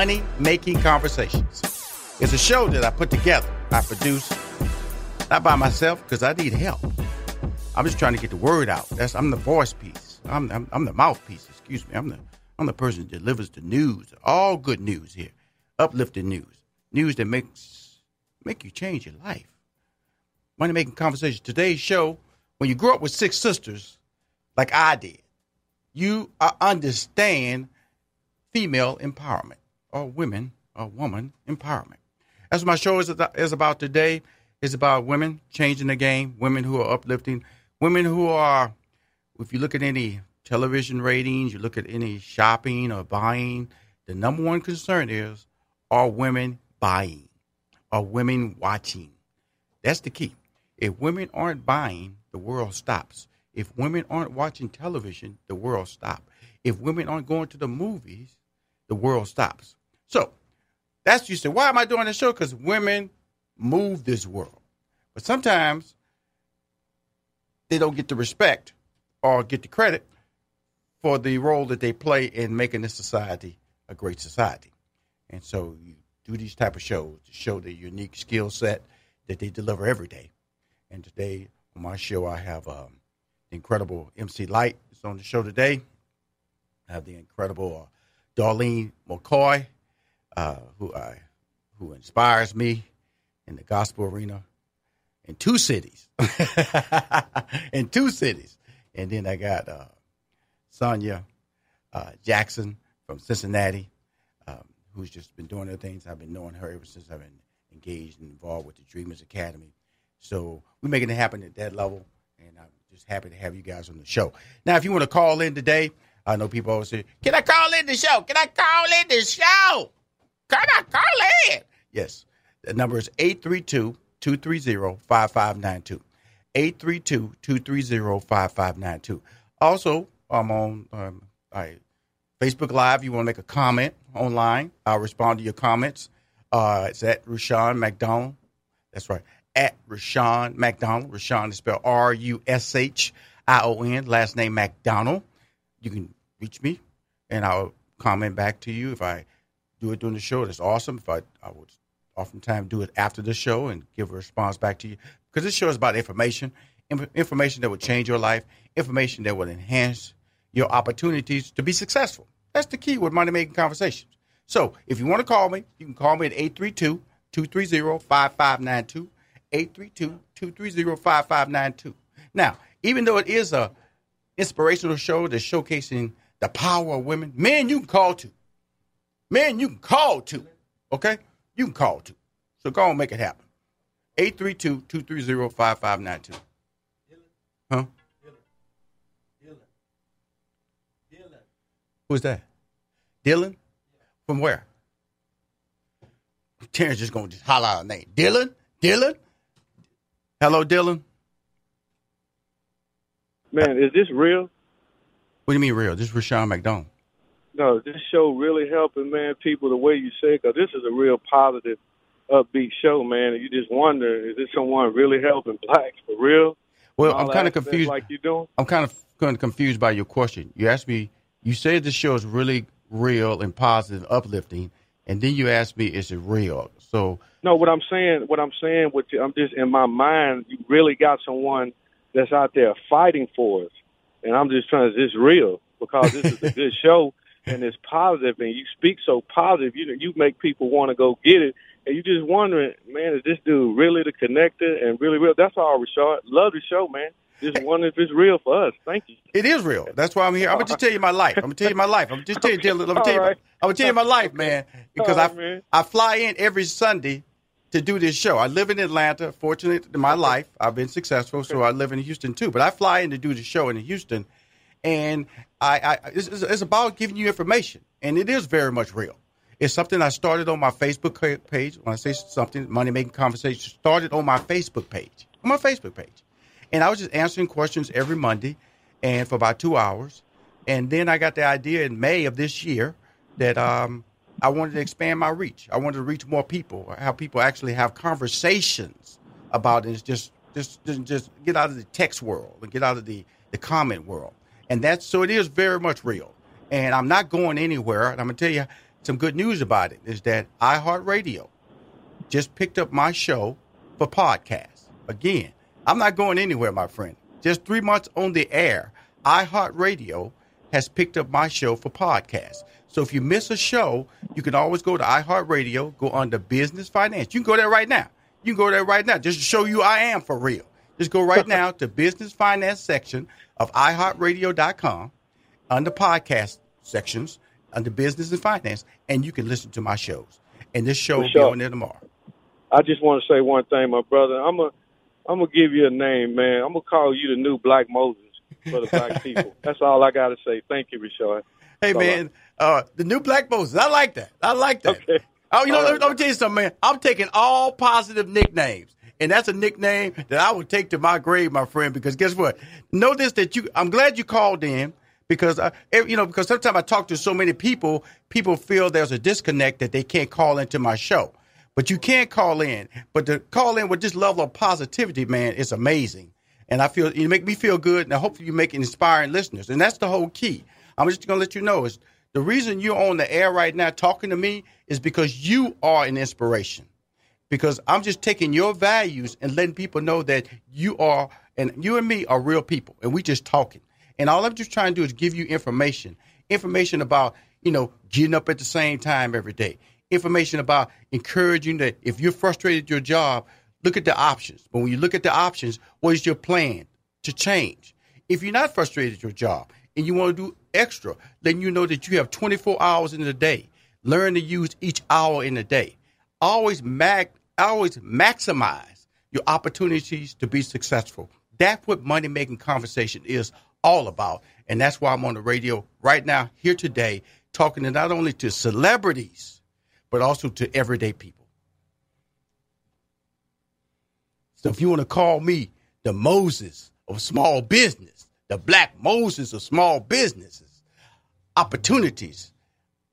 Money making conversations. It's a show that I put together, I produce, not by myself because I need help. I'm just trying to get the word out. That's I'm the voice piece. I'm, I'm, I'm the mouthpiece. Excuse me. I'm the I'm the person that delivers the news. All good news here, uplifting news, news that makes make you change your life. Money making conversation. Today's show. When you grow up with six sisters, like I did, you understand female empowerment or women or woman empowerment. That's what my show is, is about today. It's about women changing the game, women who are uplifting, women who are, if you look at any television ratings, you look at any shopping or buying, the number one concern is are women buying? Are women watching? That's the key. If women aren't buying, the world stops. If women aren't watching television, the world stops. If women aren't going to the movies, the world stops. So that's you say, why am I doing this show? Because women move this world. But sometimes they don't get the respect or get the credit for the role that they play in making this society a great society. And so you do these type of shows to show the unique skill set that they deliver every day. And today on my show, I have um, the incredible MC Lyte is on the show today. I have the incredible uh, Darlene McCoy, uh, who I who inspires me in the gospel arena in two cities. in two cities. And then I got uh, Sonia uh, Jackson from Cincinnati, um, who's just been doing her things. I've been knowing her ever since I've been engaged and involved with the Dreamers Academy. So we're making it happen at that level, and I'm just happy to have you guys on the show. Now, if you want to call in today, I know people always say, "Can I call in the show? Can I call in the show? Can I call in?" Yes, the number is 832 230 5592. 832 230 5592. Also, I'm on um, I, Facebook Live. You want to make a comment online? I'll respond to your comments. Uh, it's at Rushion McDonald. That's right. At Rushion McDonald. Rushion is spelled R U S H I O N. Last name McDonald. You can reach me, and I'll comment back to you if I do it during the show. That's awesome. If I, I would oftentimes do it after the show and give a response back to you because this show is about information, information that will change your life, information that will enhance your opportunities to be successful. That's the key with money making conversations. So if you want to call me, you can call me at 832 230 5592. 832 230 5592. Now, even though it is a inspirational show that's showcasing the power of women, men you can call to. Men you can call to. Okay? You can call to. So go and make it happen. 832 230 5592. Huh? Dylan. Dylan. Who's that? Dylan? From where? Terrence just gonna just holler out a name. Dylan? Dylan? Hello, Dylan? Man, is this real? What do you mean real? This is Rushion McDonald. No, this show really helping, man, people the way you say, it, because this is a real positive, upbeat show, man. And you just wonder, is this someone really helping blacks for real? Well, I'm kind of confused. Like you doing? I'm kind of kind of confused by your question. You asked me. You said the show is really real and positive, uplifting, and then you asked me, is it real? So no, what I'm saying, what I'm saying, what I'm just in my mind, you really got someone that's out there fighting for us, and I'm just trying to, is this real? Because this is a good show and it's positive, and you speak so positive, you know, you make people want to go get it, and you just wondering, man, is this dude really the connector and really real? That's all, Rashad. Love the show, man. Just wondering if it's real for us. Thank you. It is real. That's why I'm here. I'm gonna just tell you my life. I'm gonna tell you my life. I'm just tell you. I'm gonna tell you. I'm gonna tell you my life, man. Because I man. I fly in every Sunday to do this show. I live in Atlanta. Fortunate in my life, I've been successful, so I live in Houston too. But I fly in to do the show in Houston, and I, I it's, it's about giving you information, and it is very much real. It's something I started on my Facebook page. When I say something, money making conversation started on my Facebook page. On my Facebook page. And I was just answering questions every Monday and for about two hours. And then I got the idea in May of this year that um, I wanted to expand my reach. I wanted to reach more people, have people actually have conversations about it. It's just, just, just, just get out of the text world and get out of the, the comment world. And that's so it is very much real. And I'm not going anywhere. And I'm going to tell you some good news about it is that iHeartRadio just picked up my show for podcasts. Again, I'm not going anywhere, my friend. Just three months on the air, iHeartRadio has picked up my show for podcasts. So if you miss a show, you can always go to iHeartRadio, go under business finance. You can go there right now. You can go there right now just to show you I am for real. Just go right now to business finance section of iHeartRadio.com under podcast sections under business and finance, and you can listen to my shows. And this show For will sure. be on there tomorrow. I just want to say one thing, my brother. I'm a, I'm gonna give you a name, man. I'm gonna call you the new Black Moses for the black people. That's all I gotta say. Thank you, Rashad. Hey Bye-bye. man, uh, the new Black Moses. I like that. I like that. Okay. Oh, you know, All let, me- let me tell you something, man. I'm taking all positive nicknames. And that's a nickname that I would take to my grave, my friend, because guess what? This that you I'm glad you called in because I, you know because sometimes I talk to so many people, people feel there's a disconnect that they can't call into my show. But you can't call in. But to call in with this level of positivity, man, is amazing. And I feel you make me feel good, and hopefully you make inspiring listeners. And that's the whole key. I'm just gonna let you know is the reason you're on the air right now talking to me is because you are an inspiration. Because I'm just taking your values and letting people know that you are, and you and me are real people, and we just talking. And all I'm just trying to do is give you information, information about, you know, getting up at the same time every day, information about encouraging that if you're frustrated at your job, look at the options. But when you look at the options, what is your plan to change? If you're not frustrated at your job and you want to do extra, then you know that you have 24 hours in the day. Learn to use each hour in the day. Always mag, always maximize your opportunities to be successful. That's what money making conversation is all about. And that's why I'm on the radio right now, here today, talking to not only to celebrities, but also to everyday people. So if you want to call me the Moses of small business, the black Moses of small businesses, opportunities,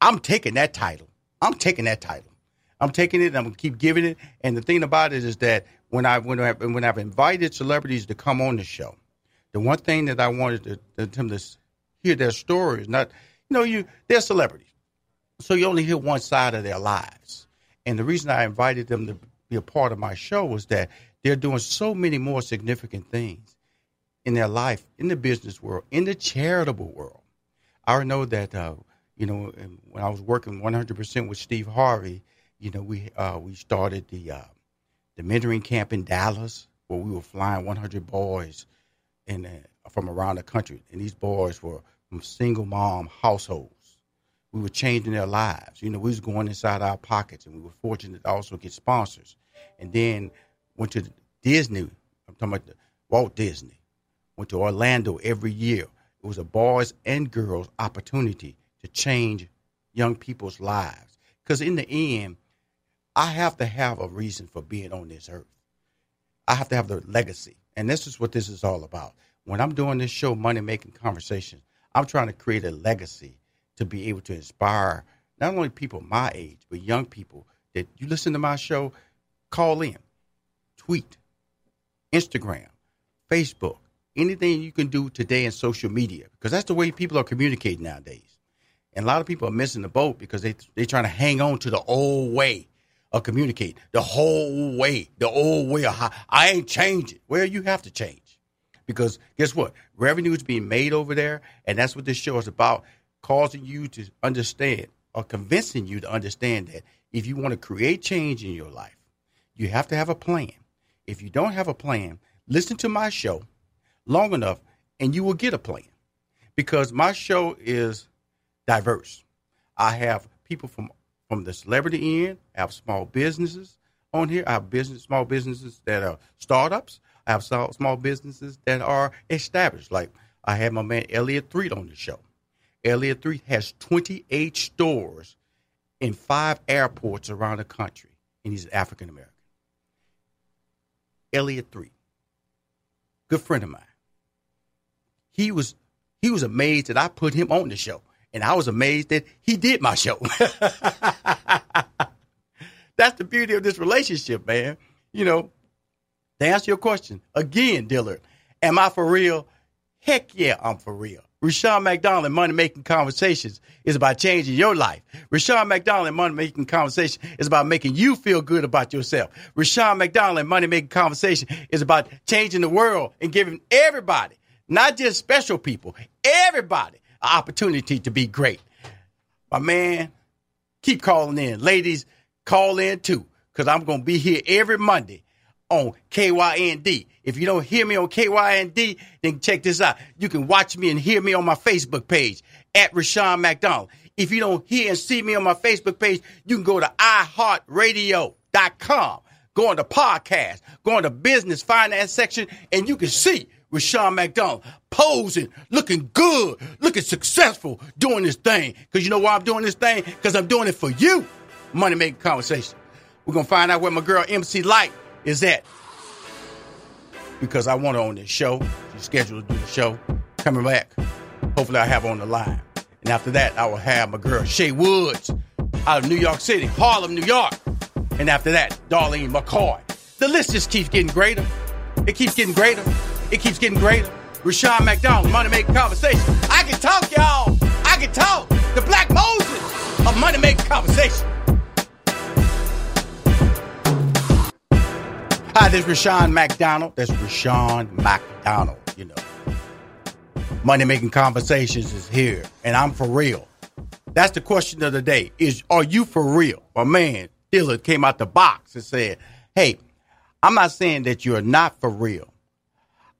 I'm taking that title. I'm taking that title. I'm taking it. I'm gonna keep giving it. And the thing about it is that when I when I when I've invited celebrities to come on the show, the one thing that I wanted to, them to hear their stories, not, you know, you they're celebrities, so you only hear one side of their lives. And the reason I invited them to be a part of my show was that they're doing so many more significant things in their life, in the business world, in the charitable world. I know that, uh, you know, when I was working 100% with Steve Harvey, you know, we uh, we started the uh, the mentoring camp in Dallas, where we were flying 100 boys in uh, from around the country, and these boys were from single mom households. We were changing their lives. You know, we was going inside our pockets, and we were fortunate to also get sponsors. And then went to Disney. I'm talking about Walt Disney. Went to Orlando every year. It was a boys and girls opportunity to change young people's lives. Because in the end, I have to have a reason for being on this earth. I have to have the legacy. And this is what this is all about. When I'm doing this show, Money Making Conversations, I'm trying to create a legacy to be able to inspire not only people my age, but young people that you listen to my show, call in, tweet, Instagram, Facebook, anything you can do today in social media, because that's the way people are communicating nowadays. And a lot of people are missing the boat because they they're trying to hang on to the old way communicate the whole way, the old way of how I ain't changing. Well, you have to change because guess what? Revenue is being made over there, and that's what this show is about, causing you to understand or convincing you to understand that if you want to create change in your life, you have to have a plan. If you don't have a plan, listen to my show long enough, and you will get a plan because my show is diverse. I have people from from the celebrity end. I have small businesses on here. I have business, small businesses that are startups. I have small businesses that are established. Like I have my man Elliot Threet on the show. Elliot Threet has 28 stores in five airports around the country, and he's African American. Elliot Threet, good friend of mine. He was he was amazed that I put him on the show. And I was amazed that he did my show. That's the beauty of this relationship, man. You know, to answer your question, again, Dillard, am I for real? Heck yeah, I'm for real. Rushion McDonald, Money Making Conversations, is about changing your life. Rushion McDonald, Money Making Conversation is about making you feel good about yourself. Rushion McDonald, Money Making Conversation is about changing the world and giving everybody, not just special people, everybody opportunity to be great. My man, keep calling in. Ladies, call in too, because I'm going to be here every Monday on KYND. If you don't hear me on KYND, then check this out. You can watch me and hear me on my Facebook page at Rushion McDonald. If you don't hear and see me on my Facebook page, you can go to iHeartRadio.com, go on to podcast, go on to business finance section, and you can see Rushion McDonald posing, looking good, looking successful, doing this thing. Because you know why I'm doing this thing? Because I'm doing it for you. Money making conversation. We're going to find out where my girl MC Lyte is at. Because I want her on this show. She's scheduled to do the show. Coming back Hopefully, I have her on the line. And after that, I will have my girl Shay Woods out of New York City, Harlem, New York. And after that, Darlene McCoy. The list just keeps getting greater. It keeps getting greater. It keeps getting greater. Rushion McDonald, Money Making Conversation. I can talk, y'all. I can talk. The Black Moses of Money Making Conversation. Hi, this is Rushion McDonald. That's Rushion McDonald, you know. Money Making Conversations is here, and I'm for real. That's the question of the day. Is are you for real? My man Dillard came out the box and said, Hey, I'm not saying that you're not for real.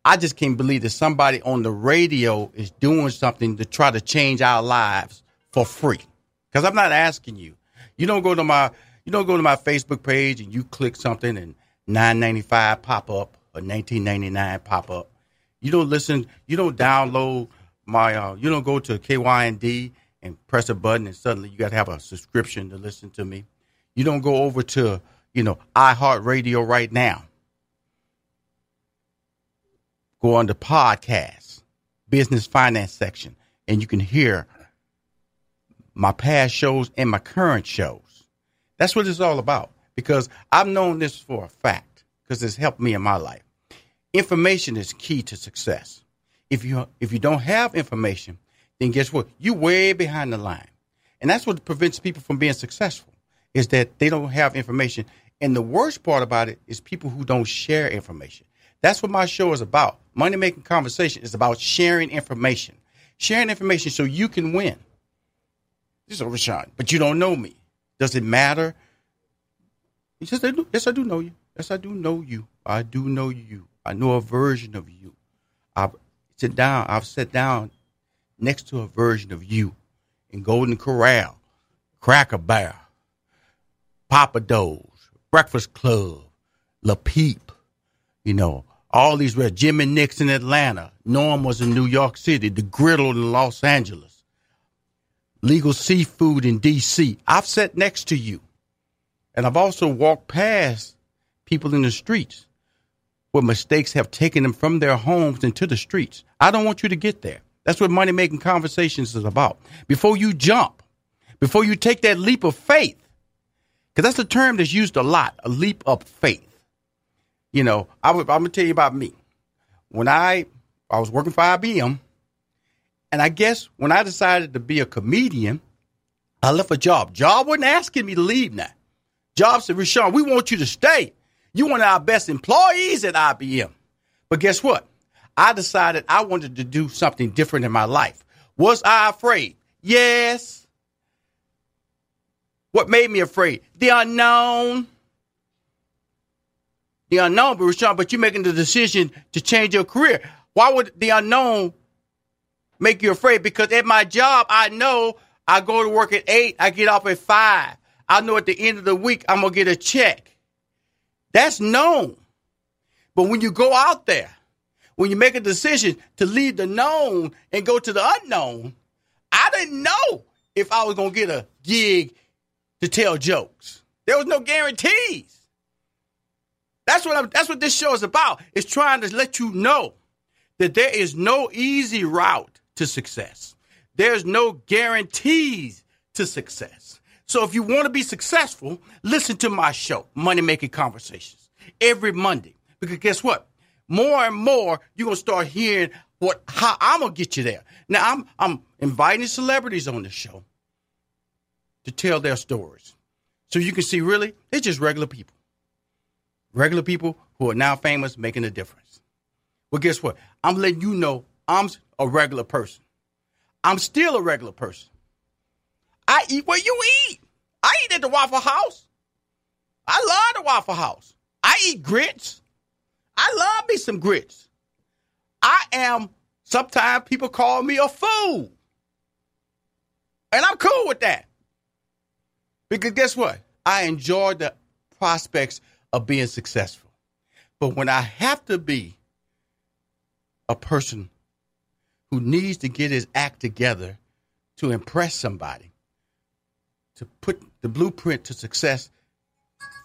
I just can't believe that somebody on the radio is doing something to try to change our lives for free. Because I'm not asking you. You don't go to my you don't go to my Facebook page and you click something and 9.95 pop up or 19.99 pop up. You don't listen. You don't download my. Uh, you don't go to KYND and press a button and suddenly you got to have a subscription to listen to me. You don't go over to you know iHeartRadio right now. Go on the podcast, business finance section, and you can hear my past shows and my current shows. That's what it's all about because I've known this for a fact because it's helped me in my life. Information is key to success. If you if you don't have information, then guess what? You're way behind the line. And that's what prevents people from being successful is that they don't have information. And the worst part about it is people who don't share information. That's what my show is about. Money making conversation is about sharing information. Sharing information so you can win. This is Rushion, but you don't know me. Does it matter? He says, Yes, I do know you. Yes, I do know you. I do know you. I know a version of you. I've sit down. I've sat down next to a version of you in Golden Corral, Cracker Barrel, Pappadeaux, Breakfast Club, La Peep, you know, all these red Jimmy Nix in Atlanta, Norm was in New York City, the Griddle in Los Angeles, Legal Seafood in DC. I've sat next to you. And I've also walked past people in the streets where mistakes have taken them from their homes into the streets. I don't want you to get there. That's what money making conversations is about. Before you jump, before you take that leap of faith, because that's a term that's used a lot, a leap of faith. You know, I am gonna tell you about me. When I I was working for IBM, and I guess when I decided to be a comedian, I left a job. Job wasn't asking me to leave now. Job said, Rushion, we want you to stay. You one of our best employees at IBM. But guess what? I decided I wanted to do something different in my life. Was I afraid? Yes. What made me afraid? The unknown. The unknown, but Rushion, but you're making the decision to change your career. Why would the unknown make you afraid? Because at my job, I know I go to work at eight, I get off at five. I know at the end of the week I'm gonna get a check. That's known. But when you go out there, when you make a decision to leave the known and go to the unknown, I didn't know if I was gonna get a gig to tell jokes. There was no guarantees. That's what I'm, that's what this show is about. It's trying to let you know that there is no easy route to success. There's no guarantees to success. So if you want to be successful, listen to my show, Money Making Conversations, every Monday. Because guess what? More and more, you're gonna start hearing what how I'm gonna get you there. Now I'm I'm inviting celebrities on the show to tell their stories. So you can see really, it's just regular people. Regular people who are now famous making a difference. Well, guess what? I'm letting you know I'm a regular person. I'm still a regular person. I eat what you eat. I eat at the Waffle House. I love the Waffle House. I eat grits. I love me some grits. I am, sometimes people call me a fool. And I'm cool with that. Because guess what? I enjoy the prospects of being successful. But when I have to be a person who needs to get his act together to impress somebody, to put the blueprint to success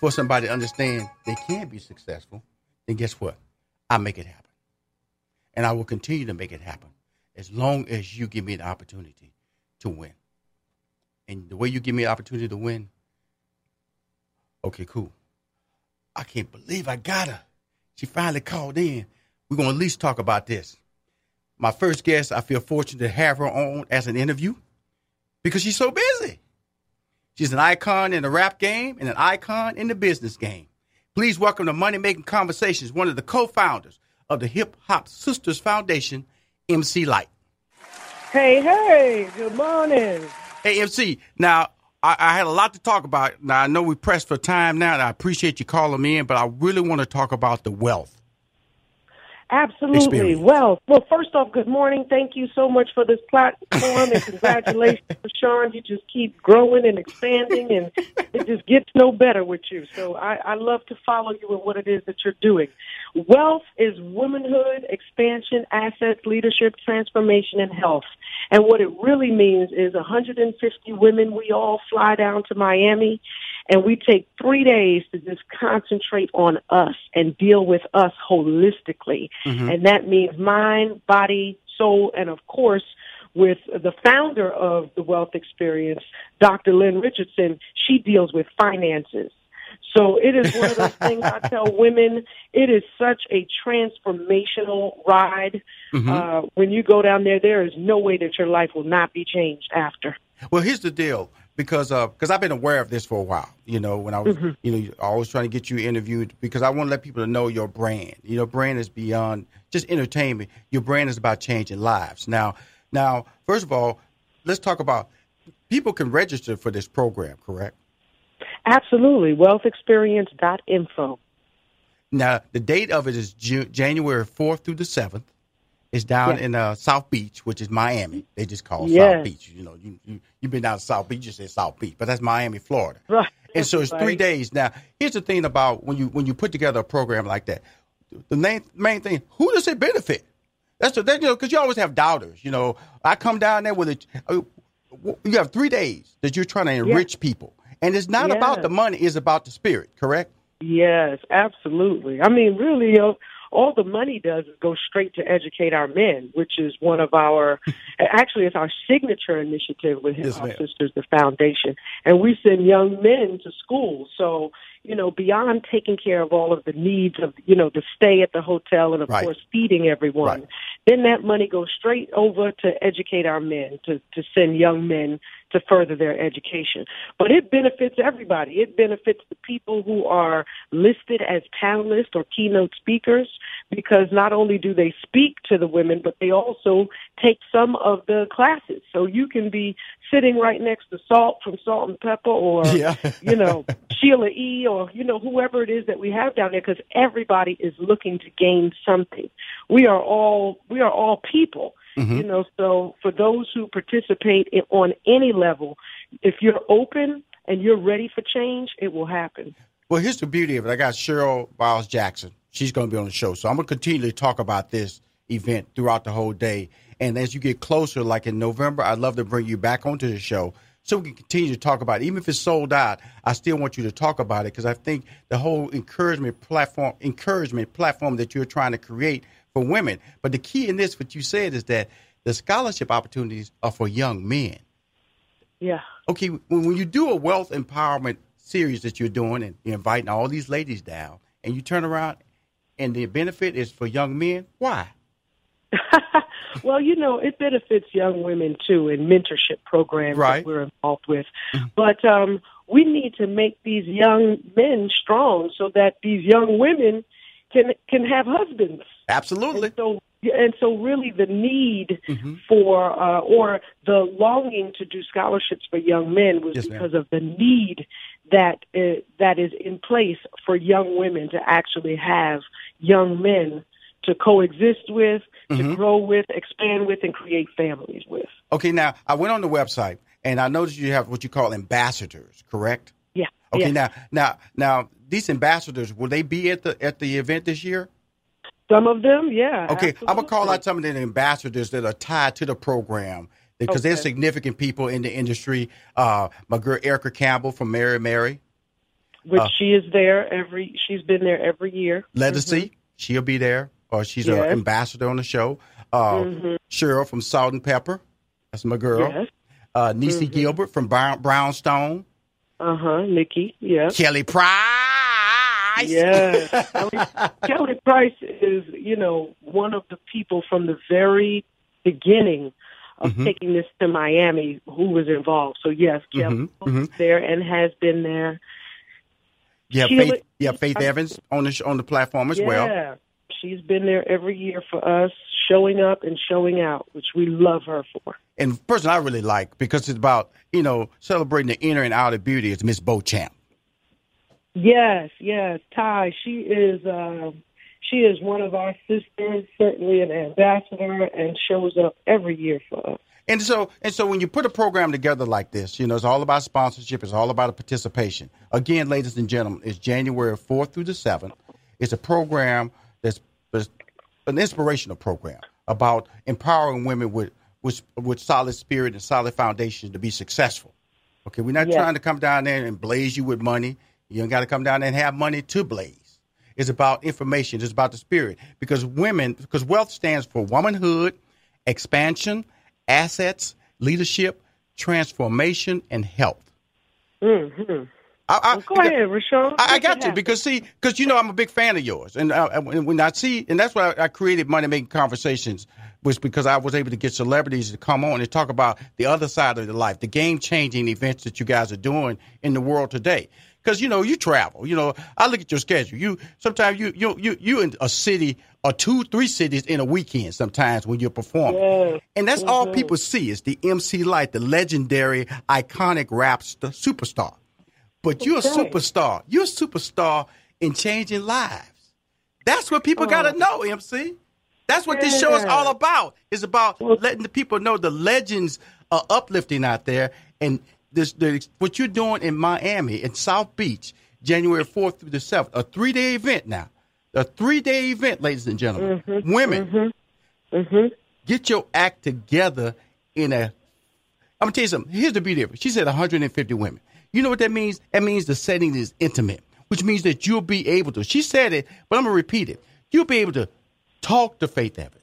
for somebody to understand they can be successful, then guess what? I make it happen. And I will continue to make it happen. as long as you give me the opportunity to win. And the way you give me the opportunity to win, okay, cool. I can't believe I got her. She finally called in. We're going to at least talk about this. My first guest, I feel fortunate to have her on as an interview because she's so busy. She's an icon in the rap game and an icon in the business game. Please welcome to Money Making Conversations, one of the co founders of the Hip Hop Sisters Foundation, MC Lyte. Hey, hey, good morning. Hey, MC. Now, I, I, had a lot to talk about. Now, I know we pressed for time now, and I appreciate you calling me in, but I really want to talk about the wealth. Absolutely. Experience. Well, well, first off, good morning. Thank you so much for this platform and congratulations, Sean. You just keep growing and expanding and it just gets no better with you. So I, I love to follow you in what it is that you're doing. Wealth is womanhood, expansion, assets, leadership, transformation, and health. And what it really means is 150 women, we all fly down to Miami and we take three days to just concentrate on us and deal with us holistically. Mm-hmm. And that means mind, body, soul, and of course, with the founder of the Wealth Experience, Dr. Lynn Richardson, she deals with finances. So it is one of those things I tell women. It is such a transformational ride. Mm-hmm. Uh, when you go down there, there is no way that your life will not be changed after. Well, here's the deal because because I've been aware of this for a while. You know, when I was mm-hmm. you know always trying to get you interviewed because I want to let people to know your brand. You know, brand is beyond just entertainment. Your brand is about changing lives. Now, now, first of all, let's talk about people can register for this program, correct? Absolutely, wealthexperience.info. Now, the date of it is June, January 4th through the 7th. It's down in uh, South Beach, which is Miami. They just call it South Beach. You know, you, you you've been down to South Beach, you say South Beach, but that's Miami, Florida. Right. And so it's right. three days. Now, here's the thing about when you when you put together a program like that. The main main thing, who does it benefit? That's the that, you know because you always have doubters. You know, I come down there with a. Uh, you have three days that you're trying to enrich people, and it's not about the money; it's about the spirit. Correct? Yes, absolutely. I mean, really, you know, all the money does is go straight to educate our men, which is one of our, actually, it's our signature initiative with yes, our sisters, the foundation. And we send young men to school. So, you know, beyond taking care of all of the needs of, you know, the stay at the hotel and of right. course feeding everyone, right. then that money goes straight over to educate our men, to, to send young men to further their education. But it benefits everybody. It benefits the people who are listed as panelists or keynote speakers because not only do they speak to the women, but they also take some of the classes. So you can be sitting right next to Salt from Salt-N-Pepa or, yeah. you know, Sheila E or, you know, whoever it is that we have down there because everybody is looking to gain something. We are all, we are all people. Mm-hmm. You know, so for those who participate in, on any level, if you're open and you're ready for change, it will happen. Well, here's the beauty of it. I got Cheryl Biles Jackson. She's going to be on the show. So I'm going to continue to talk about this event throughout the whole day. And as you get closer, like in November, I'd love to bring you back onto the show so we can continue to talk about it. Even if it's sold out, I still want you to talk about it because I think the whole encouragement platform, encouragement platform that you're trying to create for women. But the key in this, what you said, is that the scholarship opportunities are for young men. Yeah. Okay, when, when you do a wealth empowerment series that you're doing and you're inviting all these ladies down, and you turn around and the benefit is for young men, why? well, you know, it benefits young women too in mentorship programs right. that we're involved with. but um, we need to make these young men strong so that these young women can can have husbands. Absolutely. And so, and so really the need mm-hmm. for uh, or the longing to do scholarships for young men was yes, because ma'am. of the need that uh, that is in place for young women to actually have young men to coexist with, mm-hmm. to grow with, expand with, and create families with. Okay, now I went on the website and I noticed you have what you call ambassadors, correct? Yeah. Okay, now now now these ambassadors will they be at the at the event this year? Some of them, yeah. Okay, absolutely. I'm gonna call out some of the ambassadors that are tied to the program because okay. they're significant people in the industry. Uh, my girl Erica Campbell from Mary Mary, which uh, she is there every. She's been there every year. Legacy, mm-hmm. she'll be there, or she's yes. an ambassador on the show. Uh, Cheryl from Salt-N-Pepa. That's my girl. Yes. Uh, Nicci Gilbert from Brown, Brownstone. Uh huh. Nikki. Yes. Kelly Price. Yes. Kelly, Kelly Price is, you know, one of the people from the very beginning of Mm-hmm. taking this to Miami who was involved. So yes, Kelly was there and has been there. Yeah, Sheila- Faith, have Faith Evans on the on the platform as yeah. well. She's been there every year for us, showing up and showing out, which we love her for. And the person I really like because it's about you know celebrating the inner and outer beauty is Miss Beauchamp. Yes, yes, Ty. She is uh, she is one of our sisters, certainly an ambassador, and shows up every year for us. And so, and so, when you put a program together like this, you know, it's all about sponsorship. It's all about participation. Again, ladies and gentlemen, it's January fourth through the seventh. It's a program that's, that's an inspirational program about empowering women with with with solid spirit and solid foundation to be successful. Okay, we're not trying to come down there and blaze you with money. You don't got to come down there and have money to blaze. It's about information. It's about the spirit. Because women, because wealth stands for womanhood, expansion, assets, leadership, transformation, and health. Mm-hmm. I, I, go ahead, Rushion. I, I got you because see, because you know I'm a big fan of yours, and uh, and when I see, and that's why I created Money Making Conversations, was because I was able to get celebrities to come on and talk about the other side of the life, the game changing events that you guys are doing in the world today. Because you know you travel, you know I look at your schedule. You sometimes you you you you in a city or two, three cities in a weekend. Sometimes when you're performing, Yes. and that's all Mhm. people see is the MC Lyte, the legendary, iconic rap st- superstar. But you're a superstar. You're a superstar in changing lives. That's what people got to know, MC. That's what this show is Oh. All about. It's about letting the people know the legends are uplifting out there. And this, the, what you're doing in Miami, in South Beach, January 4th through the 7th, a three day event now. A three day event, ladies and gentlemen. Mm-hmm. Women, hmm get your act together in a I'm gonna tell you something. Here's the beauty of it. She said 150 women. You know what that means? That means the setting is intimate, which means that you'll be able to. She said it, but I'm gonna repeat it. You'll be able to talk to Faith Evans.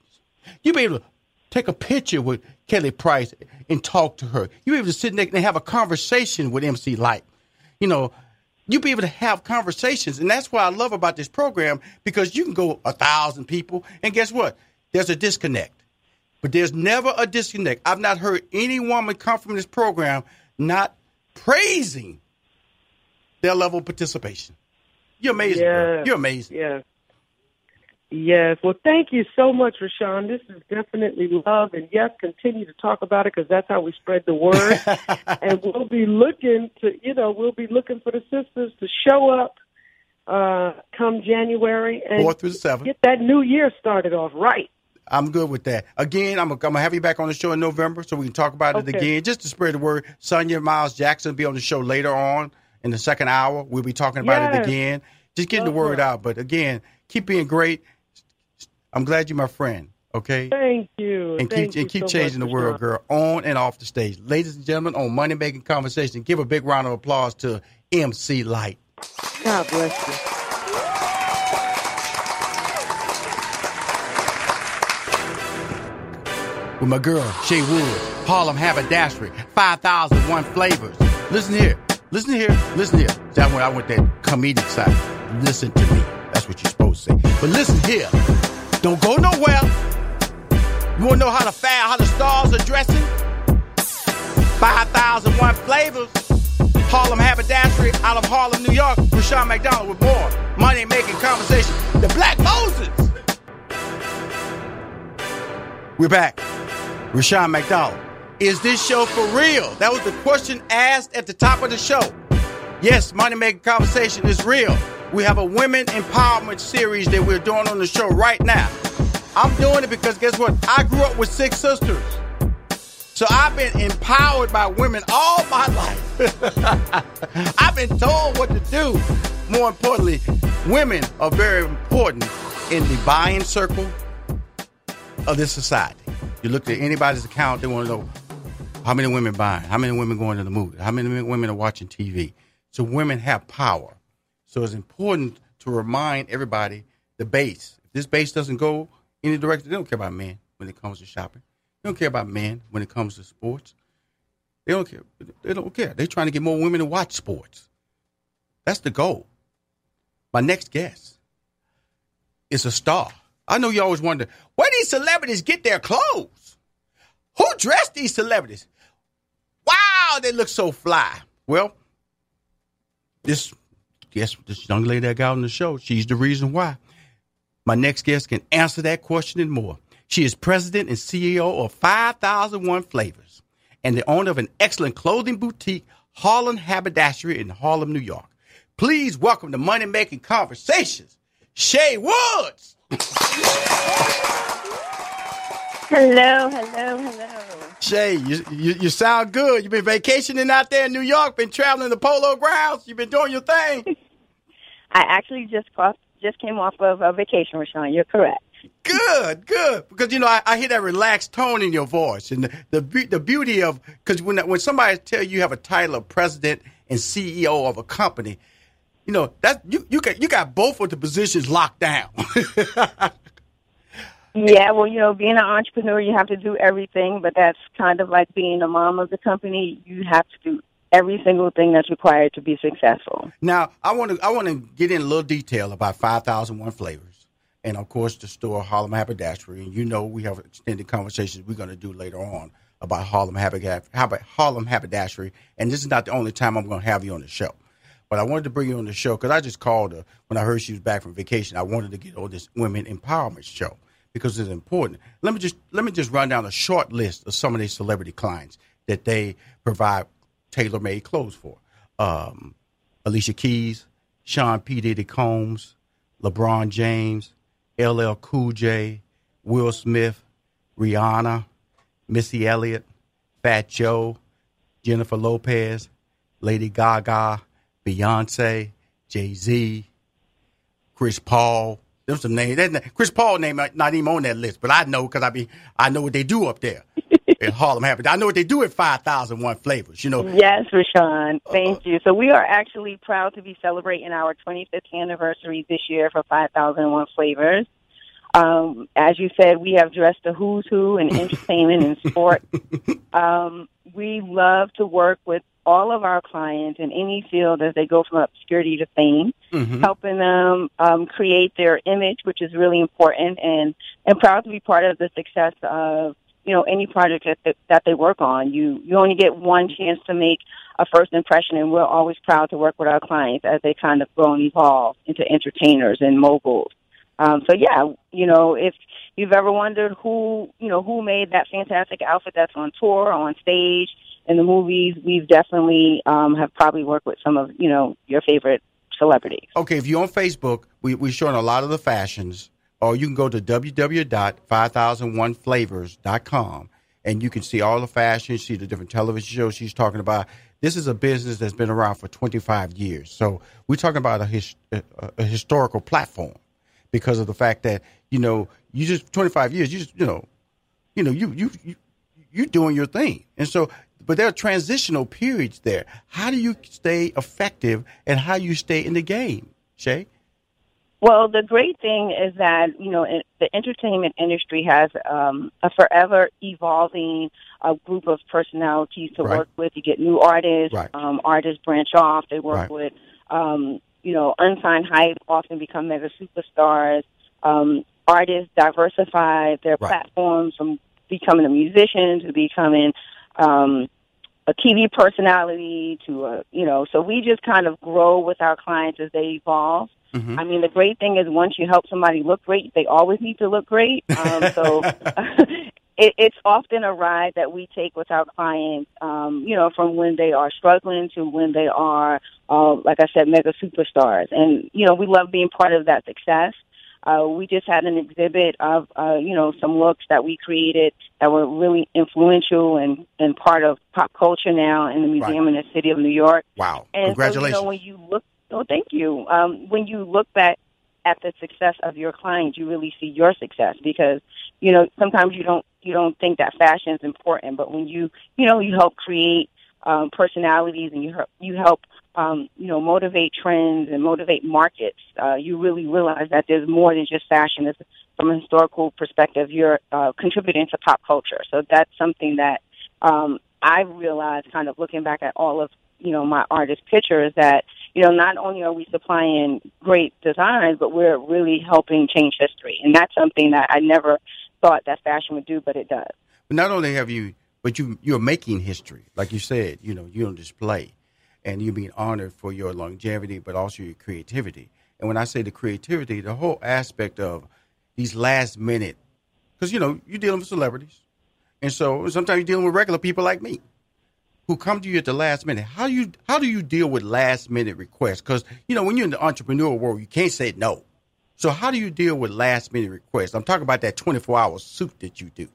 You'll be able to take a picture with Kelly Price and talk to her. You'll be able to sit next and have a conversation with MC Lyte. You know, you'll be able to have conversations, and that's what I love about this program because you can go a thousand people, and guess what? There's a disconnect. But there's never a disconnect. I've not heard any woman come from this program not praising their level of participation. You're amazing. Yes. You're amazing. Yes. Yes. Well, thank you so much, Rushion. This is definitely love. And yes, continue to talk about it because that's how we spread the word. and we'll be looking to, you know, we'll be looking for the sisters to show up uh, come January and Fourth through the seventh. get that new year started off right. I'm good with that. Again, I'm gonna, I'm gonna have you back on the show in November so we can talk about it again, just to spread the word. Sonia Miles Jackson will be on the show later on in the second hour. We'll be talking about it again, just getting Love the word her. out. But again, keep being great. I'm glad you're my friend. Okay. Thank you. and Thank keep and you keep so changing much, the world, Rushion. girl, on and off the stage. Ladies and gentlemen, on Money Making Conversation, give a big round of applause to MC Lyte. God bless you. With my girl, Shay Wood, Harlem Haberdashery, 5,001 flavors. Listen here, listen here, listen here. That's when I went that comedic side. Listen to me. That's what you're supposed to say. But listen here, don't go nowhere. You wanna know how the fair, how the stars are dressing? 5,001 flavors. Harlem Haberdashery out of Harlem, New York. Rushion McDonald with more money making conversation. The Black Moses. We're back. Rushion McDonald. Is this show for real? That was the question asked at the top of the show. Yes, Money Making Conversation is real. We have a women empowerment series that we're doing on the show right now. I'm doing it because guess what? I grew up with six sisters. So I've been empowered by women all my life. I've been told what to do. More importantly, women are very important in the buying circle of this society. You look at anybody's account, they want to know how many women buying, how many women going to the movie, how many women are watching TV. So women have power. So it's important to remind everybody the base. If this base doesn't go any direction, they don't care about men. when it comes to shopping. They don't care about men when it comes to sports. They don't care. They don't care. They're trying to get more women to watch sports. That's the goal. My next guest is a star. I know you always wonder where these celebrities get their clothes. Who dressed these celebrities? Wow, they look so fly. Well, this guess this young lady that got on the show, she's the reason why. My next guest can answer that question and more. She is president and CEO of 5001 Flavors and the owner of an excellent clothing boutique, Harlem Haberdashery in Harlem, New York. Please welcome to Money Making Conversations, Shay Woods. Hello, hello, hello. Shay, you, you, you sound good. You've been vacationing out there in New York, been traveling the polo grounds. You've been doing your thing. I actually just crossed, just came off of a vacation, Rushion. You're correct. Good, good. Because you know, I, I hear that relaxed tone in your voice, and the the, the beauty of because when when somebody tell you you have a title of president and CEO of a company, you know that you you got you got both of the positions locked down. Yeah, well, you know, being an entrepreneur, you have to do everything, but that's kind of like being a mom of the company. You have to do every single thing that's required to be successful. now, I want to I want to get in a little detail about five thousand one flavors, and of course the store Harlem Haberdashery. And you know we have extended conversations we're going to do later on about Harlem Haberdashery, Harlem Haberdashery, and this is not the only time I'm going to have you on the show. But I wanted to bring you on the show because I just called her when I heard she was back from vacation. I wanted to get on this women empowerment show because it's important. Let me just let me just run down a short list of some of these celebrity clients that they provide tailor made clothes for. Um, Alicia Keys, Sean P. Diddy Combs, LeBron James, LL Cool J, Will Smith, Rihanna, Missy Elliott, Fat Joe, Jennifer Lopez, Lady Gaga, Beyonce, Jay Z, Chris Paul. There's some names. That, Chris Paul name not not even on that list, but I know because I be I know what they do up there in Harlem. Happy. I know what they do at five thousand one flavors. You know, Yes, Rushion. Thank you. So we are actually proud to be celebrating our 25th anniversary this year for 5001 Flavors. Um, as you said, we have dressed the who's who in entertainment and sport. Um, we love to work with all of our clients in any field as they go from obscurity to fame, Mhm. helping them um, create their image, which is really important, and and proud to be part of the success of you know any project that that, that they work on. You you only get one chance to make a first impression, and we're always proud to work with our clients as they kind of grow and evolve into entertainers and moguls. Um, so yeah, you know, if you've ever wondered who, you know, who made that fantastic outfit that's on tour, on stage, in the movies, we've definitely um, have probably worked with some of, you know, your favorite celebrities. Okay, if you're on Facebook, we, we're showing a lot of the fashions, or you can go to www.5001flavors.com and you can see all the fashions, see the different television shows she's talking about. This is a business that's been around for 25 years. So we're talking about a, his, a, a historical platform because of the fact that, you know, you just 25 years, you just, you know, you know, you, you, you, you're doing your thing. And so, but there are transitional periods there. How do you stay effective and how you stay in the game, Shay? Well, the great thing is that you know the entertainment industry has um, a forever evolving uh, group of personalities to Right. work with. You get new artists. Right. Um, artists branch off. They work Right. with um, you know unsigned hype, often become mega superstars. Um, artists diversify their platforms from becoming a musician to becoming um, a TV personality to a you know. So we just kind of grow with our clients as they evolve. Mhm. I mean, the great thing is once you help somebody look great, they always need to look great. Um, so it, it's often a ride that we take with our clients, um, you know, from when they are struggling to when they are, uh, like I said, mega superstars. And, you know, we love being part of that success. Uh, we just had an exhibit of, uh, you know, some looks that we created that were really influential and, and part of pop culture now in the museum in the city of New York. Wow. And Congratulations. So, you know, when you look, oh, thank you. Um, when you look back at the success of your client, you really see your success because, you know, sometimes you don't you don't think that fashion is important, but when you you know you help create um, personalities and you help you help um, you know motivate trends and motivate markets, uh, you really realize that there's more than just fashion. There's from a historical perspective, you're uh, contributing to pop culture. So that's something that um, I realized, kind of looking back at all of you know my artist pictures, that you know not only are we supplying great designs, but we're really helping change history, and that's something that I never thought that fashion would do, but it does. Not only have you, but you you're making history, like you said. You know, you on display, and you're being honored for your longevity, but also your creativity. And when I say the creativity, the whole aspect of these last minute, because you know you're dealing with celebrities, and so sometimes you're dealing with regular people like me, who come to you at the last minute. How you how do you deal with last minute requests? Because you know when you're in the entrepreneurial world, you can't say no. So how do you deal with last minute requests? I'm talking about that 24 hour suit that you do.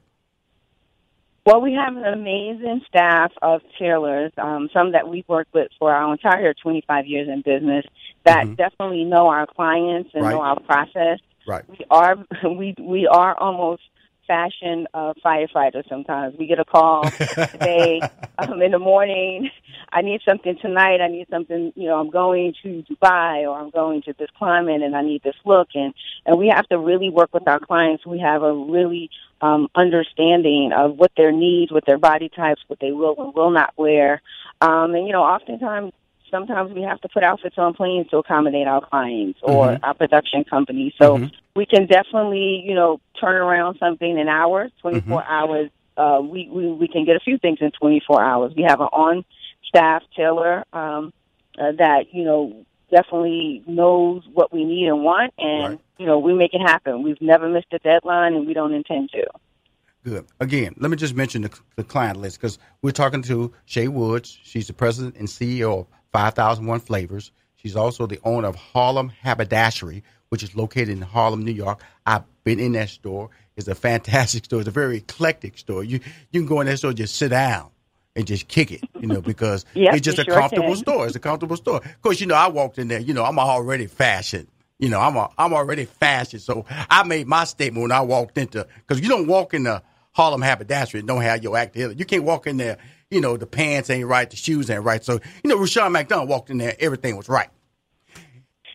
Well, we have an amazing staff of tailors, um, some that we've worked with for our entire 25 years in business that Mhm. definitely know our clients and Right. know our process. Right. We are we we are almost fashion uh, firefighters. Sometimes we get a call today um, in the morning. I need something tonight. I need something. You know, I'm going to Dubai or I'm going to this climate and I need this look. And and we have to really work with our clients. We have a really um, understanding of what their needs, what their body types, what they will and will not wear. Um, and you know, oftentimes sometimes we have to put outfits on planes to accommodate our clients or Mhm. our production company. So Mhm. we can definitely, you know, turn around something in hours, 24 Mm-hmm. hours. Uh, we, we, we can get a few things in 24 hours. We have an on staff tailor, um, uh, that, you know, definitely knows what we need and want. And, Right. you know, we make it happen. We've never missed a deadline and we don't intend to. Good. Again, let me just mention the, the client list because we're talking to Shay Woods. She's the president and CEO of 5001 Flavors. She's also the owner of Harlem Haberdashery, which is located in Harlem, New York. I've been in that store. It's a fantastic store. It's a very eclectic store. You you can go in that store and just sit down and just kick it, you know, because Yep, it's just a sure comfortable can. store. It's a comfortable store. Of course, you know, I walked in there. You know, I'm already fashioned. You know, I'm a, I'm already fashioned. So I made my statement when I walked into because you don't walk in the Harlem Haberdashery and don't have your act together. You can't walk in there. You know, the pants ain't right, the shoes ain't right. So you know, Rushion McDonald walked in there, everything was right.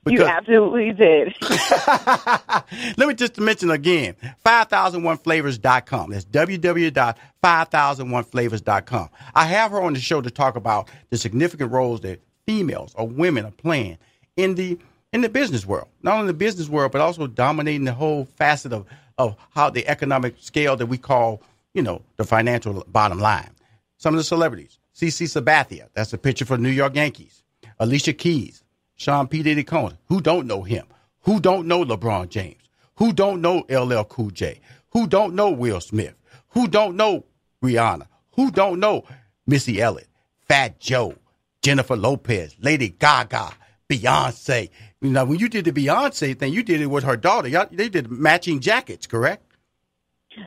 You absolutely did. Let me just mention again 5001flavors.com. That's www.5001flavors.com. I have her on the show to talk about the significant roles that females or women are playing in the in the business world. Not only the business world, but also dominating the whole facet of, of how the economic scale that we call, you know, the financial bottom line. Some of the celebrities. CC Sabathia, that's a picture for the New York Yankees. Alicia Keys, Sean P. Diddy Combs. Who don't know him? Who don't know LeBron James? Who don't know LL Cool J? Who don't know Will Smith? Who don't know Rihanna? Who don't know Missy Elliott, Fat Joe, Jennifer Lopez, Lady Gaga, Beyonce? You know, when you did the Beyonce thing, you did it with her daughter. Y'all, they did matching jackets, correct?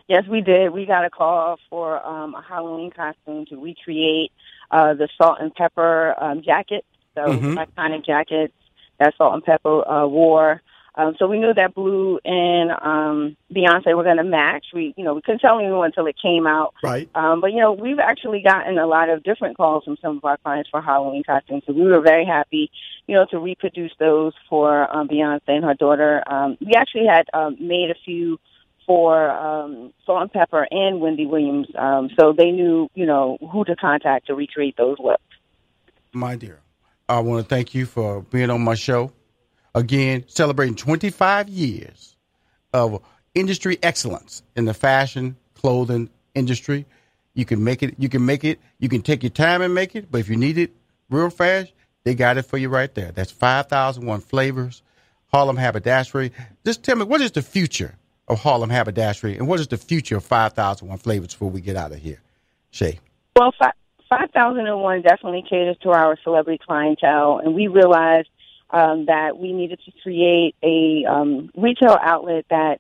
Yes, we did. We got a call for um, a Halloween costume to recreate uh, the Salt-N-Pepa um, jacket. So Mhm. iconic jackets that Salt-N-Pepa uh, wore. Um, so we knew that Blue and um, Beyonce were going to match. We, you know, we couldn't tell anyone until it came out. Right. Um, but you know, we've actually gotten a lot of different calls from some of our clients for Halloween costumes. So we were very happy, you know, to reproduce those for um, Beyonce and her daughter. Um, we actually had um, made a few for um, Salt-N-Pepa and Wendy Williams, um, so they knew, you know, who to contact to recreate those looks. My dear, I want to thank you for being on my show. Again, celebrating 25 years of industry excellence in the fashion clothing industry. You can make it. You can make it. You can take your time and make it. But if you need it real fast, they got it for you right there. That's 5001 flavors, Harlem Haberdashery. Just tell me, what is the future of Harlem Haberdashery and what is the future of 5001 flavors before we get out of here? Shay. Well, fi- 5001 definitely caters to our celebrity clientele, and we realized um, that we needed to create a um, retail outlet that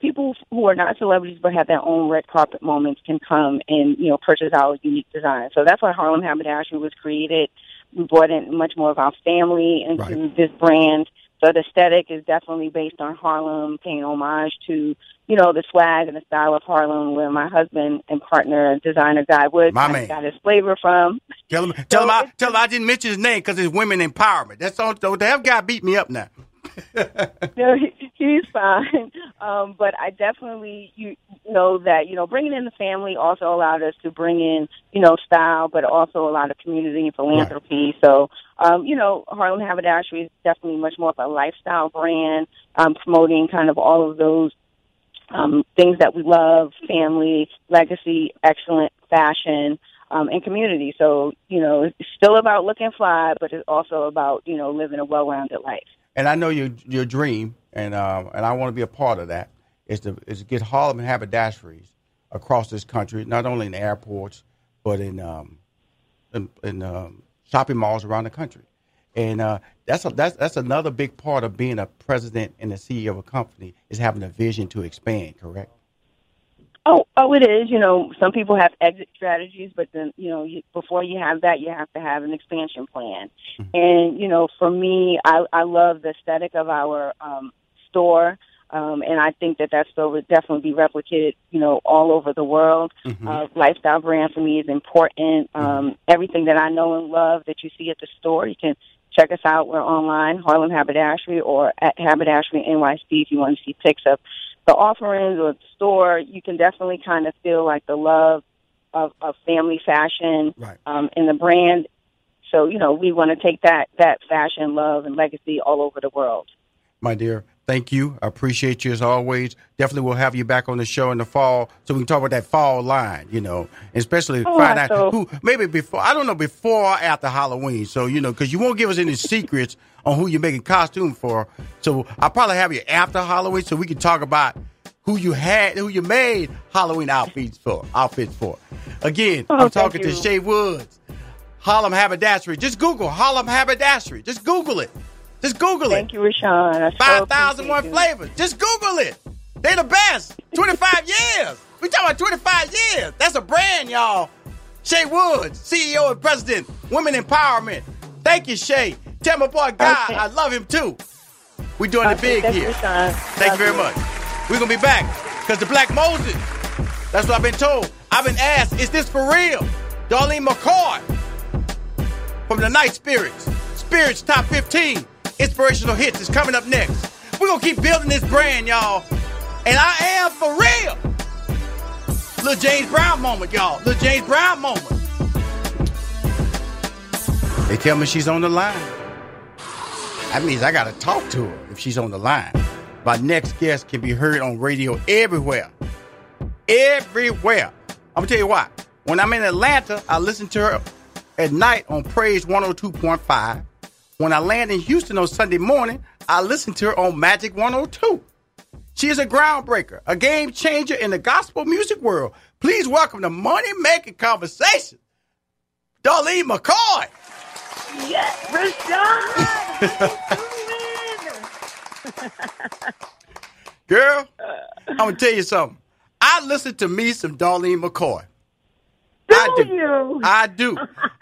people who are not celebrities but have their own red carpet moments can come and you know purchase our unique design. So that's why Harlem Haberdashery was created. We brought in much more of our family into Right. this brand. So the aesthetic is definitely based on Harlem, paying homage to you know the swag and the style of Harlem, where my husband and partner, designer Guy Wood, got his flavor from. Tell him, tell him, I, tell him I didn't mention his name because it's women empowerment. That's all. The that guy beat me up now. No, he, he's fine. Um, but I definitely you know that you know bringing in the family also allowed us to bring in you know style, but also a lot of community and philanthropy. Right. So um, you know, Harlem Haberdashery is definitely much more of a lifestyle brand, um, promoting kind of all of those um, things that we love: family, legacy, excellent fashion. Um, and community. So, you know, it's still about looking fly, but it's also about, you know, living a well-rounded life and I know your your dream, and uh, and I want to be a part of that. Is to is to get Harlem and haberdasheries across this country, not only in airports, but in um, in, in um, shopping malls around the country. And uh, that's a, that's that's another big part of being a president and a CEO of a company is having a vision to expand. Correct. Oh, oh, it is. You know, some people have exit strategies, but then you know, you, before you have that, you have to have an expansion plan. Mm-hmm. And you know, for me, I, I love the aesthetic of our um, store. Um, and I think that that store would definitely be replicated, you know, all over the world. Mm-hmm. Uh, lifestyle brand for me is important. Mm-hmm. Um. Everything that I know and love that you see at the store, you can check us out. We're online, Harlem Haberdashery or at Haberdashery NYC if you want to see pics of the offerings or the store, you can definitely kind of feel like the love of, of family fashion right. um, and the brand. So you know, we want to take that that fashion love and legacy all over the world. My dear, thank you. I appreciate you as always. Definitely, we'll have you back on the show in the fall so we can talk about that fall line. You know, especially oh, find out so. who maybe before I don't know before or after Halloween. So you know, because you won't give us any secrets on who you're making costume for. So I'll probably have you after Halloween so we can talk about who you had, who you made Halloween outfits for. Outfits for. Again, oh, I'm talking to Shay Woods, Harlem Haberdashery. Just Google Harlem Haberdashery. Just Google it. Just Google it. Thank you, Rushion. Five thousand one flavors. Just Google it. They're the best. Twenty five years. We talking about twenty five years. That's a brand, y'all. Shay Woods, CEO and President, Women Empowerment. Thank you, Shay. Tell my boy God, okay. I love him too. We doing okay, it big here. Thank you very much. We're gonna be back because the Black Moses. That's what I've been told. I've been asked, is this for real? Darlene McCoy from the Night Spirits, Spirits Top 15 inspirational hits is coming up next. We're gonna keep building this brand, y'all. And I am for real. Little James Brown moment, y'all. Little James Brown moment. They tell me she's on the line. That means I gotta talk to her if she's on the line. My next guest can be heard on radio everywhere. Everywhere. I'm gonna tell you why. When I'm in Atlanta, I listen to her at night on Praise 102.5. When I land in Houston on Sunday morning, I listen to her on Magic 102. She is a groundbreaker, a game changer in the gospel music world. Please welcome the money making conversation, Darlene McCoy. Yes, Rashawn. Girl, I'm gonna tell you something. I listen to me some Darlene McCoy. Do I do. You? I do.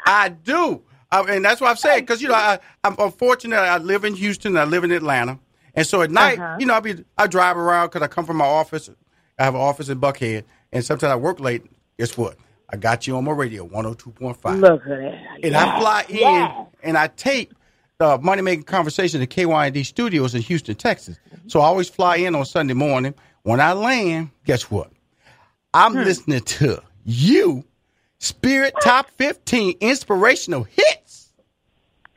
I do. I, and that's what I'm saying because you know I, am unfortunate. I live in Houston. I live in Atlanta, and so at night, uh-huh. you know, I be I drive around because I come from my office. I have an office in Buckhead, and sometimes I work late. Guess what? I got you on my radio, 102.5. Look at that. And I fly in and I tape uh, Money Making Conversation at KYND Studios in Houston, Texas. So I always fly in on Sunday morning. When I land, guess what? I'm hmm. listening to you, Spirit Top 15 Inspirational Hits.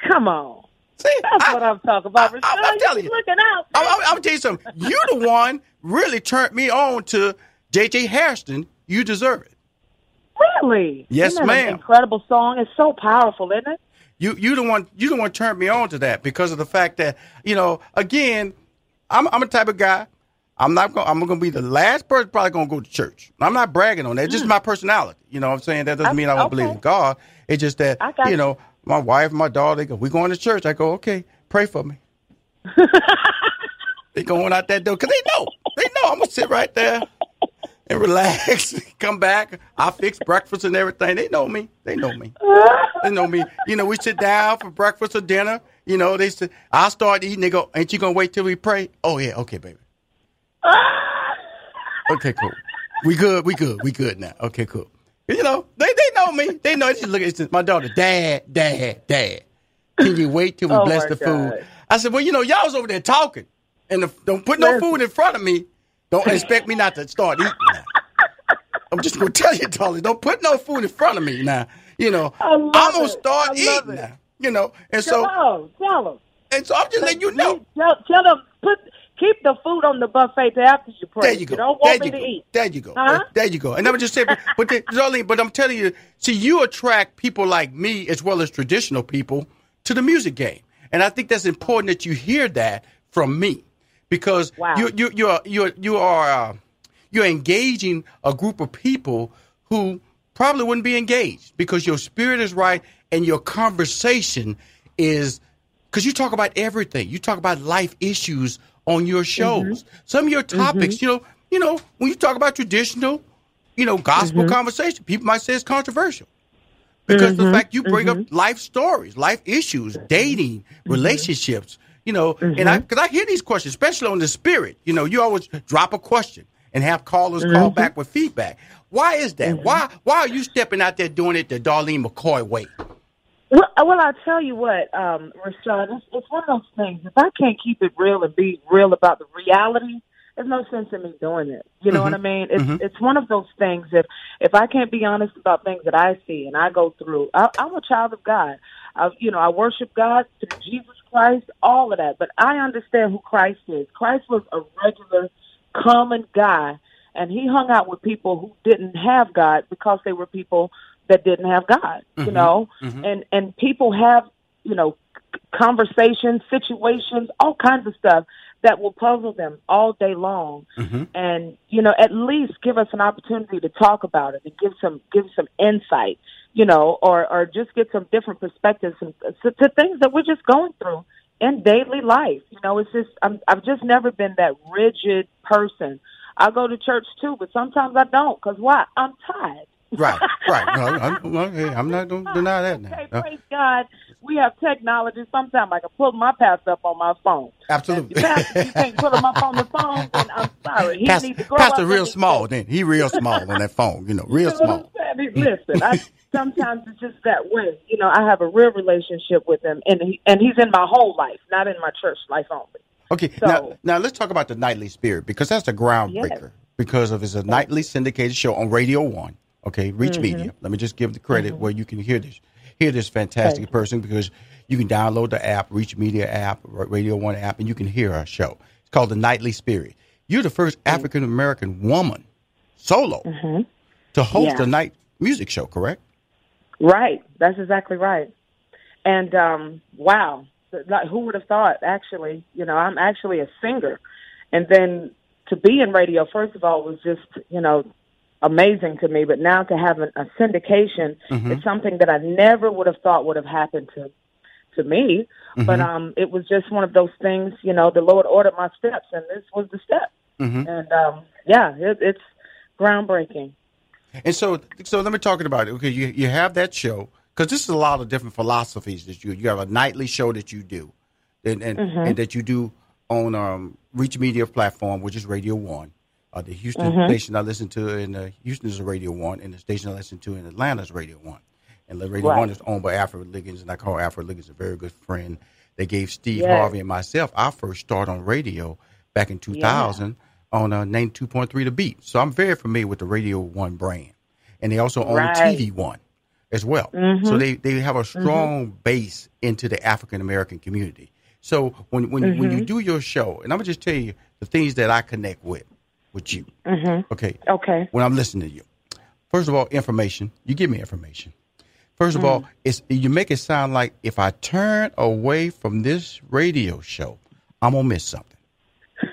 Come on. See, That's I, what I'm talking about. I, am telling you. Looking out. Going to tell you something. You're the one really turned me on to J.J. Hairston. You deserve it. Really? Yes, ma'am. incredible song. It's so powerful, isn't it? You you the one you the one turned me on to that because of the fact that you know again I'm I'm a type of guy I'm not going I'm going to be the last person probably going to go to church. I'm not bragging on that. It's just mm. my personality. You know what I'm saying? That doesn't mean I don't okay. believe in God. It's just that you know my wife, my daughter, they go, "We going to church." I go, "Okay, pray for me." they going out that door because they know they know I'm gonna sit right there and relax. Come back. I fix breakfast and everything. They know me. They know me. They know me. You know, we sit down for breakfast or dinner. You know, they say, I'll start eating. They go, Ain't you going to wait till we pray? Oh, yeah. Okay, baby. okay, cool. We good. We good. We good now. Okay, cool. You know, they, they know me. They know. They just look at my daughter. Dad, dad, dad. Can you wait till we oh bless the God. food? I said, well, you know, y'all was over there talking, and the, don't put no food in front of me. Don't expect me not to start eating. Now. I'm just gonna tell you, Dolly, don't put no food in front of me now. You know, I'm gonna start eating now. You know, and so Tell them, tell them. and so I'm just letting you know. Tell, tell them put keep the food on the buffet till after you pray. There you go. don't there want me you to eat. There you go. Huh? There you go. And I'm just saying, but but, the, Darlene, but I'm telling you, see, you attract people like me as well as traditional people to the music game, and I think that's important that you hear that from me because Wow. you you you are you are, you are uh, you're engaging a group of people who probably wouldn't be engaged because your spirit is right and your conversation is because you talk about everything. You talk about life issues on your shows. Mm-hmm. Some of your topics, mm-hmm. you know, you know, when you talk about traditional, you know, gospel mm-hmm. conversation, people might say it's controversial. Because the fact you bring up life stories, life issues, dating, relationships, you know, and I because I hear these questions, especially on the spirit. You know, you always drop a question and have callers call back with feedback. Why is that? Why why are you stepping out there doing it the Darlene McCoy way? Well, uh, well, I'll tell you what, um, Rashad, it's, it's one of those things. If I can't keep it real and be real about the reality, there's no sense in me doing it. You know what mm-hmm. I mean? It's mm-hmm. it's one of those things. If if I can't be honest about things that I see and I go through, I, I'm a child of God. I, you know, I worship God through Jesus Christ, all of that. But I understand who Christ is. Christ was a regular, common guy, and he hung out with people who didn't have God because they were people that didn't have God. You mm-hmm. know, mm-hmm. and and people have you know conversations, situations, all kinds of stuff that will puzzle them all day long. Mm-hmm. And you know, at least give us an opportunity to talk about it and give some give some insight. You know, or or just get some different perspectives and, to, to things that we're just going through in daily life. You know, it's just I'm, I've just never been that rigid person. I go to church too, but sometimes I don't. Cause why? I'm tired. Right, right. No, I'm, okay, I'm not going to deny that now. Okay, praise God. We have technology. Sometimes I can pull my pastor up on my phone. Absolutely. If pastor, you can't put him up on the phone, then I'm sorry. He Pastor, needs to grow Pastor up real his small then. He real small on that phone, you know, real You know small. what I'm saying? Listen, I, sometimes it's just that way. You know, I have a real relationship with him, and he, and he's in my whole life, not in my church life only. Okay, So- now, now let's talk about the Nightly Spirit because that's a groundbreaker Yes. because of it's a nightly syndicated show on Radio One. Okay, Reach Mm-hmm. Media. Let me just give the credit where you can hear this, hear this fantastic person because you can download the app, Reach Media app, Radio One app, and you can hear our show. It's called the Nightly Spirit. You're the first Mm-hmm. African American woman solo to host Yeah. a night music show. Correct? Right. That's exactly right. And um wow, like who would have thought actually, you know, I'm actually a singer. And then to be in radio first of all was just, you know, amazing to me, but now to have an, a syndication is something that I never would have thought would have happened to to me. But um it was just one of those things, you know, the Lord ordered my steps and this was the step. And um yeah, it, it's groundbreaking. And so, so let me talk about it. Okay, you you have that show because this is a lot of different philosophies that you you have a nightly show that you do, and and, and that you do on um, Reach Media platform, which is Radio One. Uh, the Houston station I listen to in uh, Houston is a Radio One, and the station I listen to in Atlanta is Radio One. And Radio Right. One is owned by Alfred Liggins, and I call Alfred Liggins a very good friend. They gave Steve Yes. Harvey and myself our first start on radio back in 2000 on uh, 92.3 The Beat. So I'm very familiar with the Radio One brand. And they also own Right. TV One as well. So they, they have a strong base into the African American community. So when when, when you do your show, and I'm gonna just tell you the things that I connect with with you. Mm-hmm. Okay. Okay. When I'm listening to you, first of all, information. You give me information. First of all, mm. it's you make it sound like if I turn away from this radio show, I'm gonna miss something.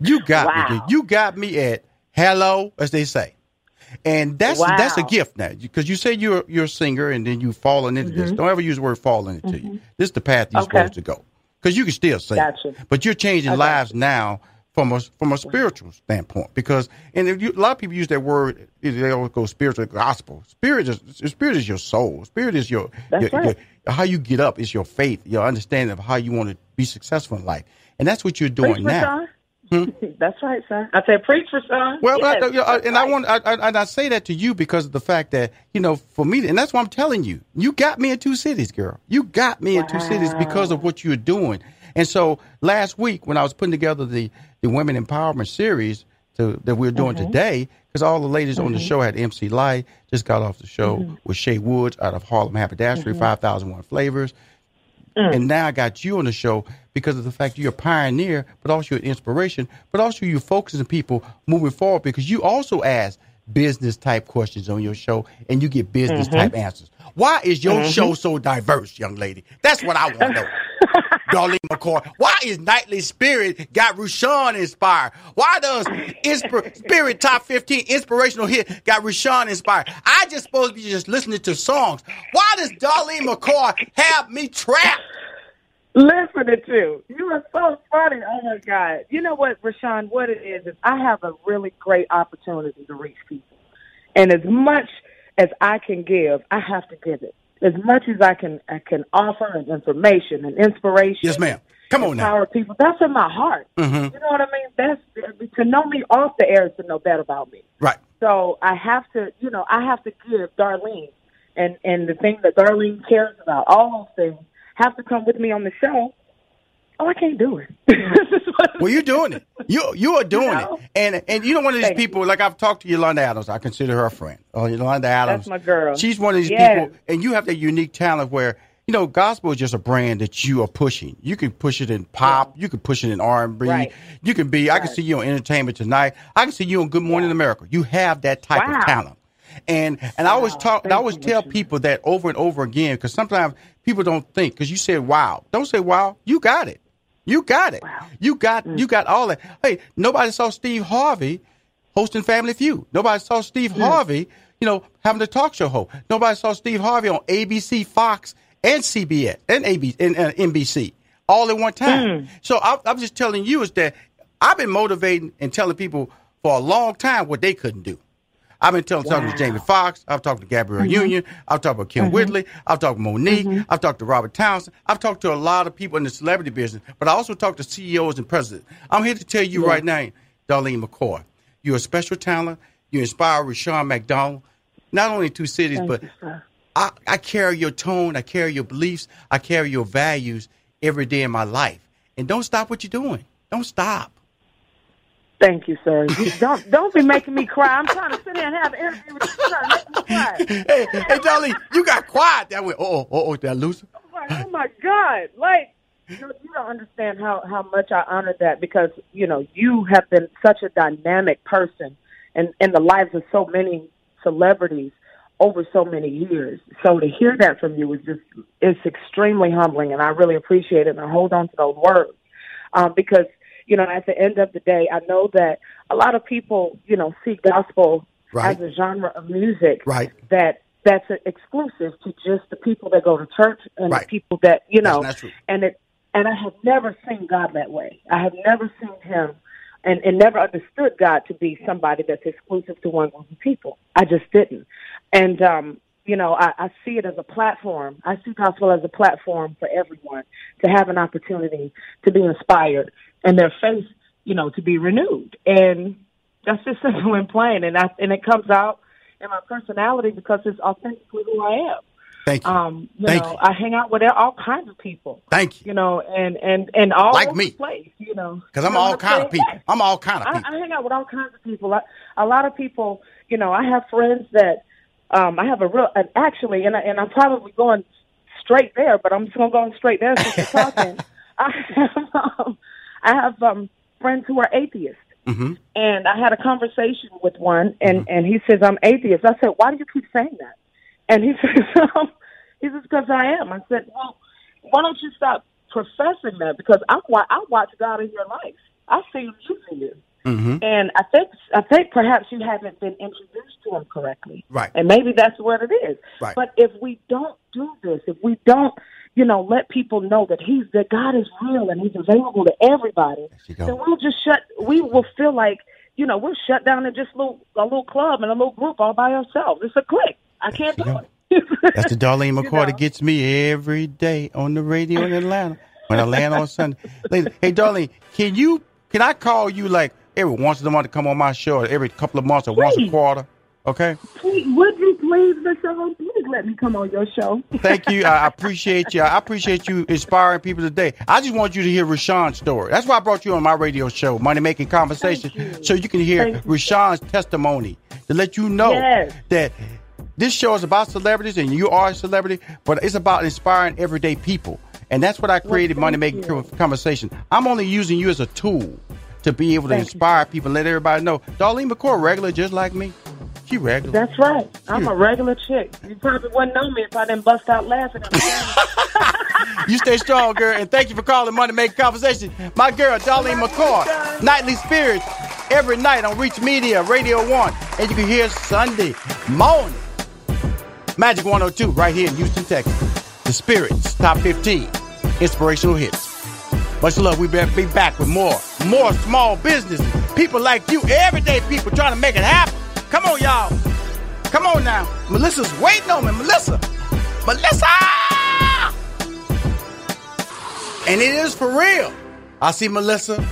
you got me. Wow. dude. You got me at hello, as they say, and that's that's a gift now because you say you're you're a singer and then you've fallen into this. Mm-hmm. Don't ever use the word falling into you. Mm-hmm. This is the path you're Mm-hmm. Okay. supposed to go because you can still sing, Gotcha. but you're changing lives now from a from a spiritual standpoint because and if you, a lot of people use that word they always go spiritual gospel spirit is spirit is your soul spirit is your, your, right. your how you get up is your faith your understanding of how you want to be successful in life and that's what you're doing Preach, now Rushion. Hmm? That's right, sir. I said preach for son. Well, yes, I, I, and right. I want, I, I, and I say that to you because of the fact that you know, for me, and that's what I'm telling you. You got me in two cities, girl. You got me in two cities because of what you're doing. And so last week, when I was putting together the the women empowerment series to, that we're doing Mm-hmm. today, because all the ladies on the show had MC Lyte, just got off the show Mm-hmm. with Shay Woods out of Harlem Haberdashery, thousand one flavors. Mm. And now I got you on the show because of the fact you're a pioneer, but also an inspiration, but also you're focusing people moving forward because you also ask business type questions on your show and you get business type Mm-hmm. answers. Why is your show so diverse, young lady? That's what I want to know. Darlene McCoy. Why is Nightly Spirit got Rushion inspired? Why does Inspir- Spirit Top 15 Inspirational Hit got Rushion inspired? I just supposed to be just listening to songs. Why does Darlene McCoy have me trapped? listening to. You are so funny. Oh my God. You know what, Rushion, what it is is I have a really great opportunity to reach people. And as much as I can give, I have to give it. As much as I can I can offer and information and inspiration. Yes, ma'am. Come on now. People. That's in my heart. Mhm. You know what I mean? That's to know me off the air is to know that about me. Right. So I have to, you know, I have to give Darlene and and the thing that Darlene cares about, all those things have to come with me on the show. Oh, I can't do it. Well, you're doing it. You you are doing know? it, and and you know one of these Thank people. Like I've talked to Yolanda Adams. I consider her a friend. Oh, Yolanda Adams. That's my girl. She's one of these Yes. people, and you have that unique talent where you know gospel is just a brand that you are pushing. You can push it in pop. You can push it in R and B. You can be. I can see you on Entertainment Tonight. I can see you on Good Morning America. You have that type Wow. of talent. And and I always talk. I always tell Richard. people that over and over again because sometimes people don't think because you said wow. Don't say wow. You got it. You got it. You got mm. you got all that. Hey, nobody saw Steve Harvey hosting Family Feud. Nobody saw Steve mm. Harvey, you know, having a talk show host. Nobody saw Steve Harvey on ABC, Fox, and CBS and AB and uh, NBC all at one time. Mm. So I, I'm just telling you is that I've been motivating and telling people for a long time what they couldn't do. I've been telling, talking to Jamie Foxx. I've talked to Gabrielle Union. I've talked about Kym Whitley. I've talked to Mo'Nique. I've talked to Robert Townsend. I've talked to a lot of people in the celebrity business, but I also talked to CEOs and presidents. I'm here to tell you right now, Darlene McCoy, you're a special talent. You inspire Rushion McDonald, not only in two cities, but I, I carry your tone. I carry your beliefs. I carry your values every day in my life. And don't stop what you're doing. Don't stop. Thank you, sir. Don't don't be making me cry. I'm trying to sit here and have an interview with you. You're trying to make me cry. hey, hey, Darlene, you got quiet that way. Oh, oh, oh, I lose her? Like, oh my God! Like you, you don't understand how how much I honor that because you know you have been such a dynamic person and in the lives of so many celebrities over so many years. So to hear that from you is just it's extremely humbling, and I really appreciate it. And I hold on to those words um, because you know at the end of the day, I know that a lot of people you know see gospel Right. as a genre of music Right. that that's exclusive to just the people that go to church and Right. the people that you know That's not true. and it and I have never seen God that way. I have never seen him and, and never understood God to be somebody that's exclusive to one group of people. I just didn't. And um, you know, I, I see it as a platform. I see gospel as a platform for everyone to have an opportunity to be inspired and their faith, you know, to be renewed. And that's just simple and plain. And I and it comes out in my personality because it's authentically who I am. Thank you. Um, you Thank know, you. I hang out with all kinds of people. Thank you. You know, and and and all Like me. place. You know, Because I'm know all kind of people. I'm all kind of I, people. I hang out with all kinds of people. I, a lot of people, you know, I have friends that um, I have a real, and actually, and I, and I'm probably going straight there, but I'm just gonna go straight there since you're talking. I have, um, I have um, friends who are atheists. hmm And I had a conversation with one, and Mm-hmm. and he says I'm atheist. I said, why do you keep saying that? And he says, um, he says because I am. I said, well, why don't you stop professing that? Because I wa- I watch God in your life. I see Him using you, hmm and I think I think perhaps you haven't been introduced to Him correctly. Right. And maybe that's what it is. Right. But if we don't do this, if we don't, you know, let people know that He's that God is real and He's available to everybody, then we'll just shut. We will feel like you know we're shut down in just a little a little club and a little group all by ourselves. It's a clique. I can't do it. That's the Darlene You know. that gets me every day on the radio in Atlanta when I land on Sunday. Hey, Darlene, can you Can I call you like every once in a month to come on my show, or every couple of months, or once a quarter? Okay. Please, would you please, Michelle, please let me come on your show. Thank you. I appreciate you. I appreciate you inspiring people today. I just want you to hear Rushion's story. That's why I brought you on my radio show, Money Making Conversation, you. so you can hear Thank you. Rushion's testimony to let you know Yes. that this show is about celebrities and you are a celebrity, but it's about inspiring everyday people. And that's what I created thank Money Making you. Conversation. I'm only using you as a tool to be able to Thank you. inspire people let everybody know. Darlene McCoy, regular just like me. She regular. That's right. I'm a regular chick. You probably wouldn't know me if I didn't bust out laughing. at You stay strong, girl, and thank you for calling Money Making Conversation. My girl, Darlene McCoy, Nightly Spirits, every night on Reach Media, Radio 1. And you can hear Sunday morning. Magic 102, right here in Houston, Texas. The Spirits, Top 15, Inspirational Hits. Much love. We better be back with more. More small businesses. People like you, everyday people trying to make it happen. Come on, y'all. Come on now. Melissa's waiting on me. Melissa. Melissa! And it is for real. I see Melissa.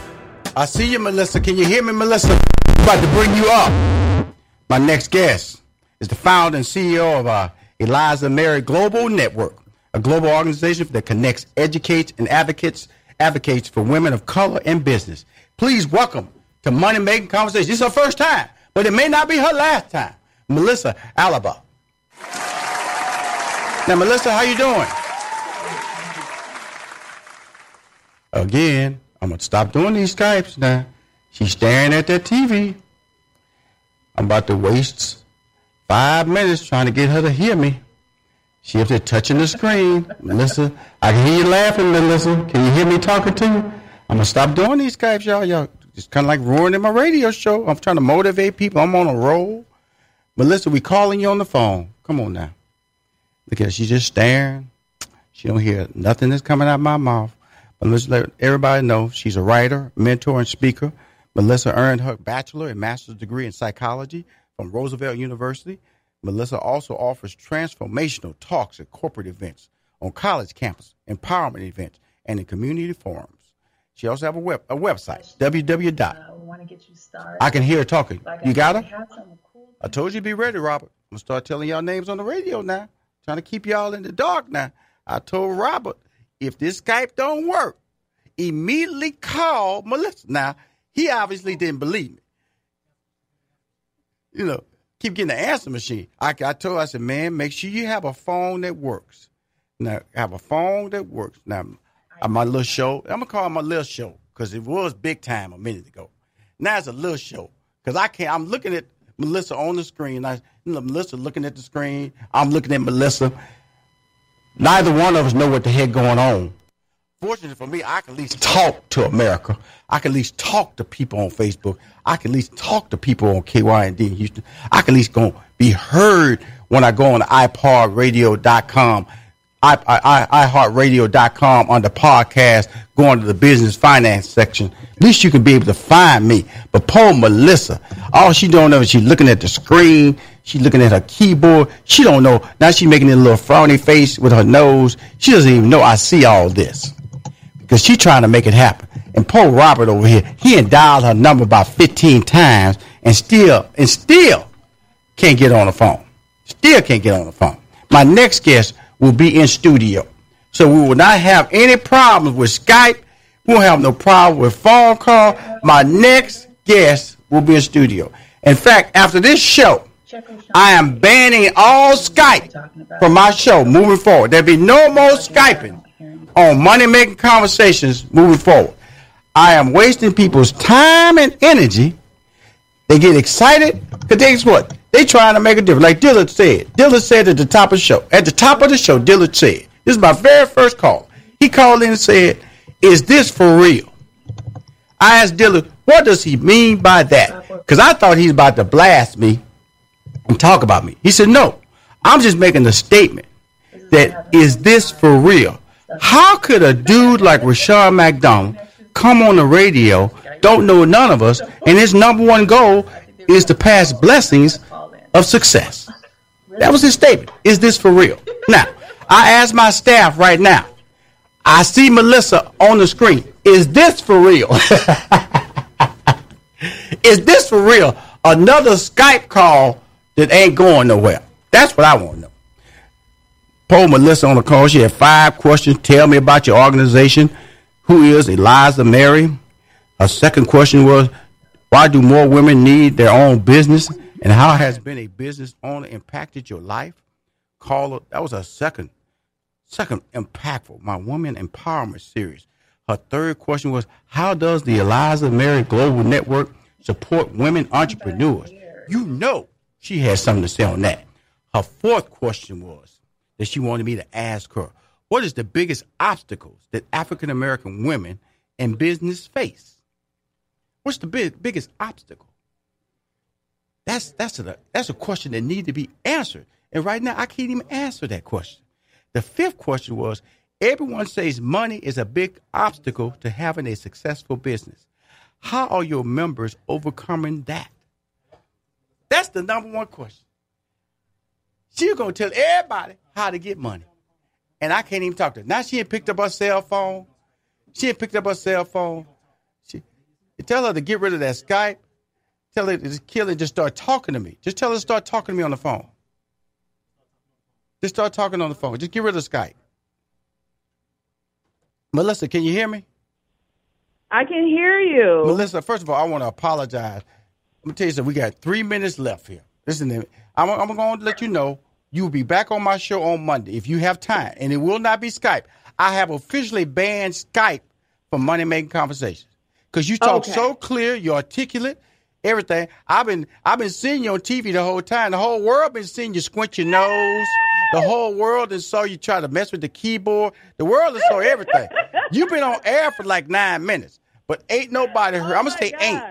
I see you, Melissa. Can you hear me, Melissa? I'm about to bring you up. My next guest is the founder and CEO of uh, Eliza Mary Global Network, a global organization that connects, educates, and advocates advocates for women of color in business. Please welcome to Money Making Conversation. This is her first time, but it may not be her last time. Melissa Alaba. Now, Melissa, how you doing? Again, I'm gonna stop doing these Skypes now. She's staring at that TV. I'm about to waste five minutes trying to get her to hear me. She up there touching the screen. Melissa, I can hear you laughing, Melissa. Can you hear me talking to you? I'm gonna stop doing these Skypes, y'all. Y'all just kind of like ruining my radio show. I'm trying to motivate people. I'm on a roll. Melissa, we calling you on the phone. Come on now. Look at her. She's just staring. She don't hear nothing that's coming out of my mouth. But let's let everybody know she's a writer, mentor, and speaker. Melissa earned her bachelor and master's degree in psychology from Roosevelt University. Melissa also offers transformational talks at corporate events, on college campus, empowerment events, and in community forums. She also have a web a website, www. dot. want to get you started. I can hear her talking. Like You I got her? cool. I told you to be ready, Robert. I'm gonna start telling y'all names on the radio now. Trying to keep y'all in the dark now. I told Robert if this Skype don't work, immediately call Melissa. Now he obviously didn't believe me. You know, keep getting the answer machine. I, I told her, I said, man, make sure you have a phone that works. Now have a phone that works. Now uh, my little show. I'm gonna call it my little show because it was big time a minute ago. Now it's a little show because I can't. I'm looking at Melissa on the screen. I, Melissa looking at the screen. I'm looking at Melissa. Neither one of us know what the heck going on. Fortunately for me, I can at least talk to America. I can at least talk to people on Facebook. I can at least talk to people on KYND in Houston. I can at least go be heard when I go on iPodRadio.com, I, I, iHeartRadio.com on the podcast, going to the business finance section. At least you can be able to find me. But poor Melissa, all she don't know is she's looking at the screen. She's looking at her keyboard. She don't know. Now she's making a little frowny face with her nose. She doesn't even know I see all this because she's trying to make it happen. And poor Robert over here, he had dialed her number about 15 times and still, and still can't get on the phone. Still can't get on the phone. My next guest will be in studio. So we will not have any problems with Skype. We won't have no problem with phone call. My next guest will be in studio. In fact, after this show, I am banning all Skype from my show moving forward. There'll be no more Skyping on money making conversations moving forward. I am wasting people's time and energy. They get excited because guess what? They trying to make a difference. Like Dillard said. Dillard said at the top of the show. At the top of the show, Dillard said, this is my very first call. He called in and said, is this for real? I asked Dillard, what does he mean by that? Because I thought he's about to blast me and talk about me. He said, no, I'm just making a statement that is this for real? How could a dude like Rashad McDonald come on the radio, don't know none of us, and his number one goal is to pass blessings of success? That was his statement. Is this for real? Now, I ask my staff right now. I see Melissa on the screen. Is this for real? Is this for real? Another Skype call that ain't going nowhere. That's what I want to know. Poll Melissa on the call. She had five questions. Tell me about your organization. Who is Eliza Mary? Her second question was, why do more women need their own business? And how has being a business owner impacted your life? Caller, that was a second, second impactful, my woman empowerment series. Her third question was, how does the Eliza Mary Global Network support women entrepreneurs? You know she had something to say on that. Her fourth question was that she wanted me to ask her, what is the biggest obstacles that African American women in business face? What's the big, biggest obstacle? That's that's a that's a question that needs to be answered. And right now, I can't even answer that question. The fifth question was: Everyone says money is a big obstacle to having a successful business. How are your members overcoming that? That's the number one question. She's gonna tell everybody how to get money, and I can't even talk to her. Now she ain't picked up her cell phone. She ain't picked up her cell phone. She tell her to get rid of that Skype. Tell it, to just kill it. Just start talking to me. Just tell it to start talking to me on the phone. Just start talking on the phone. Just get rid of Skype. Melissa, can you hear me? I can hear you. Melissa, first of all, I want to apologize. Let me tell you something. We got three minutes left here. Listen to me. I'm, I'm going to let you know you will be back on my show on Monday if you have time, and it will not be Skype. I have officially banned Skype from Money Making Conversations because you talk Okay. so clear, you're articulate, everything. I've been I've been seeing you on TV the whole time. The whole world been seeing you squint your nose. The whole world has saw you try to mess with the keyboard. The world has saw everything. You've been on air for like nine minutes, but ain't nobody heard. I'm gonna Oh say ain't.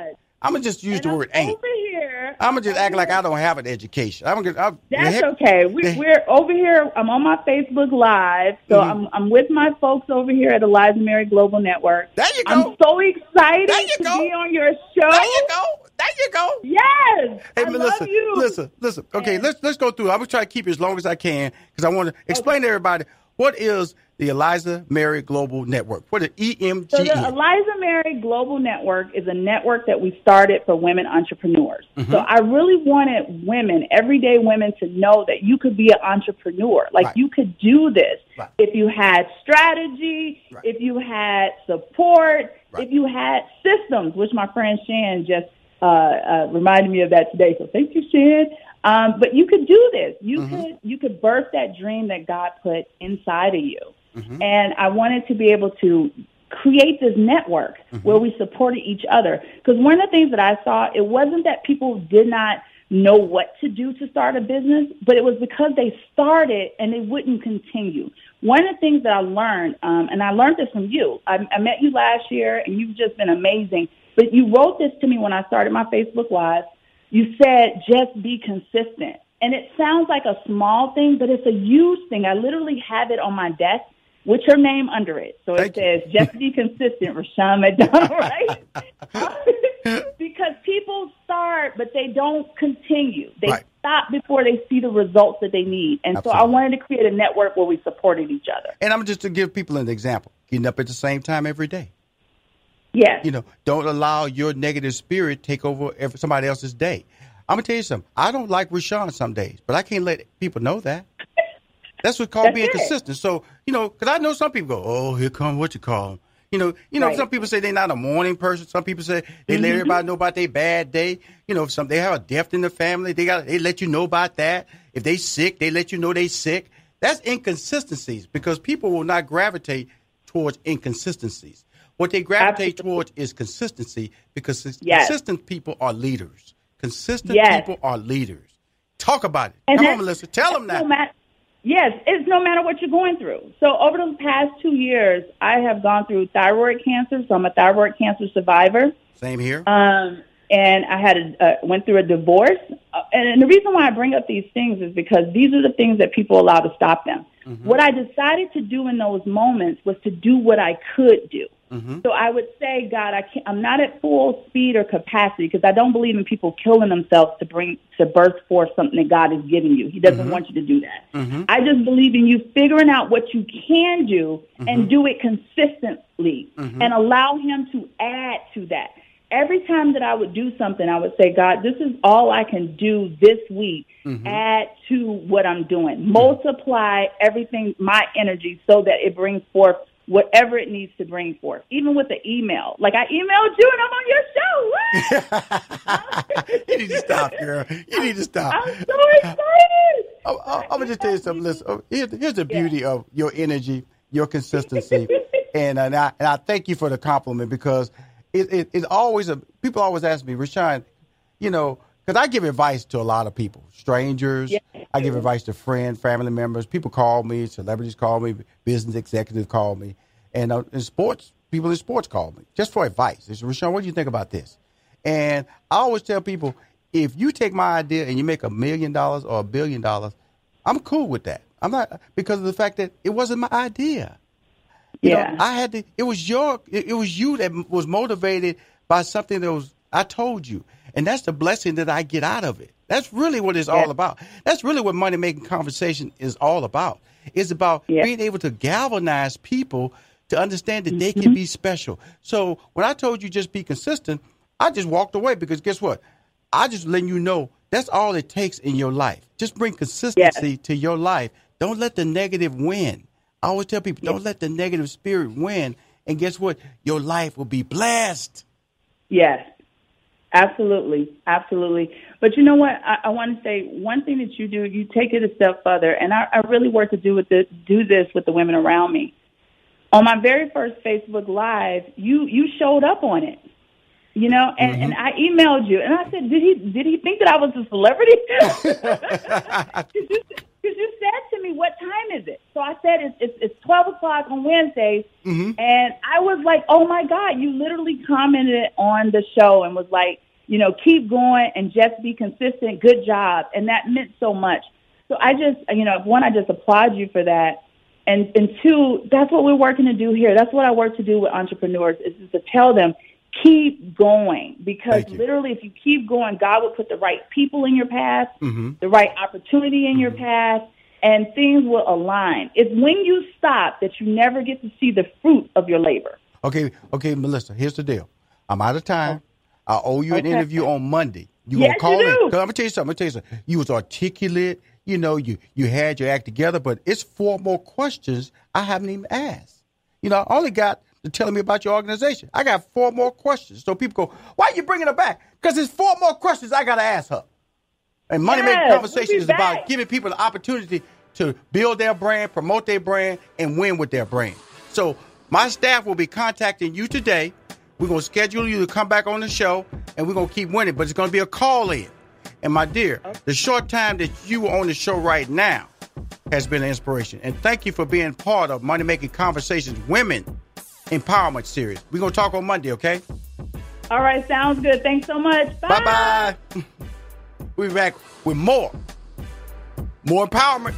I'm gonna just use And the I'm word ain't. Over here. I'm gonna just act like I don't have an education. I'm gonna. I'm, That's heck- okay. We, we're over here. I'm on my Facebook Live, so Mhm. I'm I'm with my folks over here at Eliza Mary Global Network. There you go. I'm so excited to go. be on your show. There you go. There you go. Yes, Hey, I Melissa, love you. listen, listen. Okay, let's let's go through. I'm gonna try to keep it as long as I can because I want to explain to everybody what is the Eliza Mary Global Network. What is E EMGN? So the Eliza Mary Global Network is a network that we started for women entrepreneurs. Mm-hmm. So I really wanted women, everyday women, to know that you could be an entrepreneur. Like Right. you could do this Right. if you had strategy, Right. if you had support, Right. if you had systems, which my friend Shan just uh, uh, reminded me of that today. So thank you, Shan. Um, but you could do this. You Mm-hmm. could you could birth that dream that God put inside of you. Mm-hmm. And I wanted to be able to create this network Mm-hmm. where we supported each other. Because one of the things that I saw, it wasn't that people did not know what to do to start a business, but it was because they started and they wouldn't continue. One of the things that I learned, um, and I learned this from you, I, I met you last year and you've just been amazing, but you wrote this to me when I started my Facebook Live. You said, just be consistent. And it sounds like a small thing, but it's a huge thing. I literally have it on my desk with your name under it. So Thank it says, just be consistent, Rushion McDonald, right? because people start, but they don't continue. They Right. stop before they see the results that they need. And so I wanted to create a network where we supported each other. and I'm just to give people an example. Getting up at the same time every day. Yes. You know, don't allow your negative spirit take over every, somebody else's day. I'm gonna tell you something. I don't like Rushion some days, but I can't let people know that. That's what's called That's being it. consistent. So you know, because I know some people go, "Oh, here come what you call 'em." You know, you know. Right. Some people say they're not a morning person. Some people say they Mm-hmm. let everybody know about their bad day. You know, if some they have a death in the family, they got they let you know about that. If they sick, they let you know they sick. That's inconsistencies because people will not gravitate towards inconsistencies. What they gravitate Absolutely. towards is consistency because Yes. consistent people are leaders. Consistent Yes. people are leaders. Talk about it. And Come on, Melissa. Tell them that. no yes, it's no matter what you're going through. So over the past two years, I have gone through thyroid cancer. So I'm a thyroid cancer survivor. Same here. Um, and I had a, uh, went through a divorce. Uh, and the reason why I bring up these things is because these are the things that people allow to stop them. What I decided to do in those moments was to do what I could do. Mm-hmm. So I would say, God, I can't, I'm not at full speed or capacity because I don't believe in people killing themselves to bring to birth forth something that God is giving you. He doesn't mm-hmm. want you to do that. Mm-hmm. I just believe in you figuring out what you can do and do it consistently and allow Him to add to that. every time that I would do something, I would say, God, this is all I can do this week. Mm-hmm. Add to what I'm doing. Mm-hmm. Multiply everything, my energy, so that it brings forth whatever it needs to bring forth. Even with the email. Like I emailed you and I'm on your show. you need to stop, girl. You need to stop. I'm so excited. Oh, oh, I'm gonna just tell you something. Listen, oh, here's, here's the beauty yeah. of your energy, your consistency, and, and I and I thank you for the compliment because it, it, it's always a people always ask me, Rushion, you know, because I give advice to a lot of people, strangers. Yeah. I give advice to friends, family members. People call me, celebrities call me, business executives call me, and uh, in sports, people in sports call me just for advice. They say, Rushion, what do you think about this? And I always tell people, if you take my idea and you make a million dollars or a billion dollars, I'm cool with that. I'm not because of the fact that it wasn't my idea. You yeah, know, I had to. It was your. It, it was you that was motivated by something that was. I told you, and that's the blessing that I get out of it. That's really what it's yeah. all about. That's really what money making conversation is all about. It's about yeah. being able to galvanize people to understand that mm-hmm. they can mm-hmm. be special. So when I told you just be consistent, I just walked away because guess what? I just letting you know that's all it takes in your life. Just bring consistency yes. to your life. Don't let the negative win. I always tell people, don't let the negative spirit win. And guess what? Your life will be blessed. Yes, absolutely, absolutely. But you know what? I, I want to say one thing that you do. You take it a step further, and I, I really work to do with this, do this with the women around me. On my very first Facebook Live, you you showed up on it you know and, mm-hmm. and i emailed you and i said did he did he think that i was a celebrity because you, said to me what time is it? So i said it's it's, it's 12 o'clock on wednesdays. Mm-hmm. and i was like oh my god you literally commented on the show and was like you know keep going and just be consistent. Good job. And that meant so much. So i just you know one i just applaud you for that. And and two that's what we're working to do here. That's what i work to do with entrepreneurs is to tell them keep going. Because literally if you keep going god will put the right people in your path mm-hmm. the right opportunity in mm-hmm. your path and things will align. It's when you stop that you never get to see the fruit of your labor. Okay okay melissa here's the deal. I'm out of time. I owe you an interview on monday. You yes, gonna call you in i'm gonna tell you something i'm gonna tell you something. You was articulate you know you you had your act together but it's four more questions i haven't even asked. You know i only got telling me about your organization. I got four more questions. So people go, why are you bringing her back? Because there's four more questions I got to ask her. And Money yes, Making Conversation we'll is back. about giving people the opportunity to build their brand, promote their brand, and win with their brand. So my staff will be contacting you today. We're going to schedule you to come back on the show, and we're going to keep winning, but it's going to be a call in. And my dear, okay. the short time that you are on the show right now has been an inspiration. And thank you for being part of Money Making Conversations Women Empowerment Series. We're going to talk on Monday, okay? All right, sounds good. Thanks so much. Bye bye. We'll be back with more. More empowerment.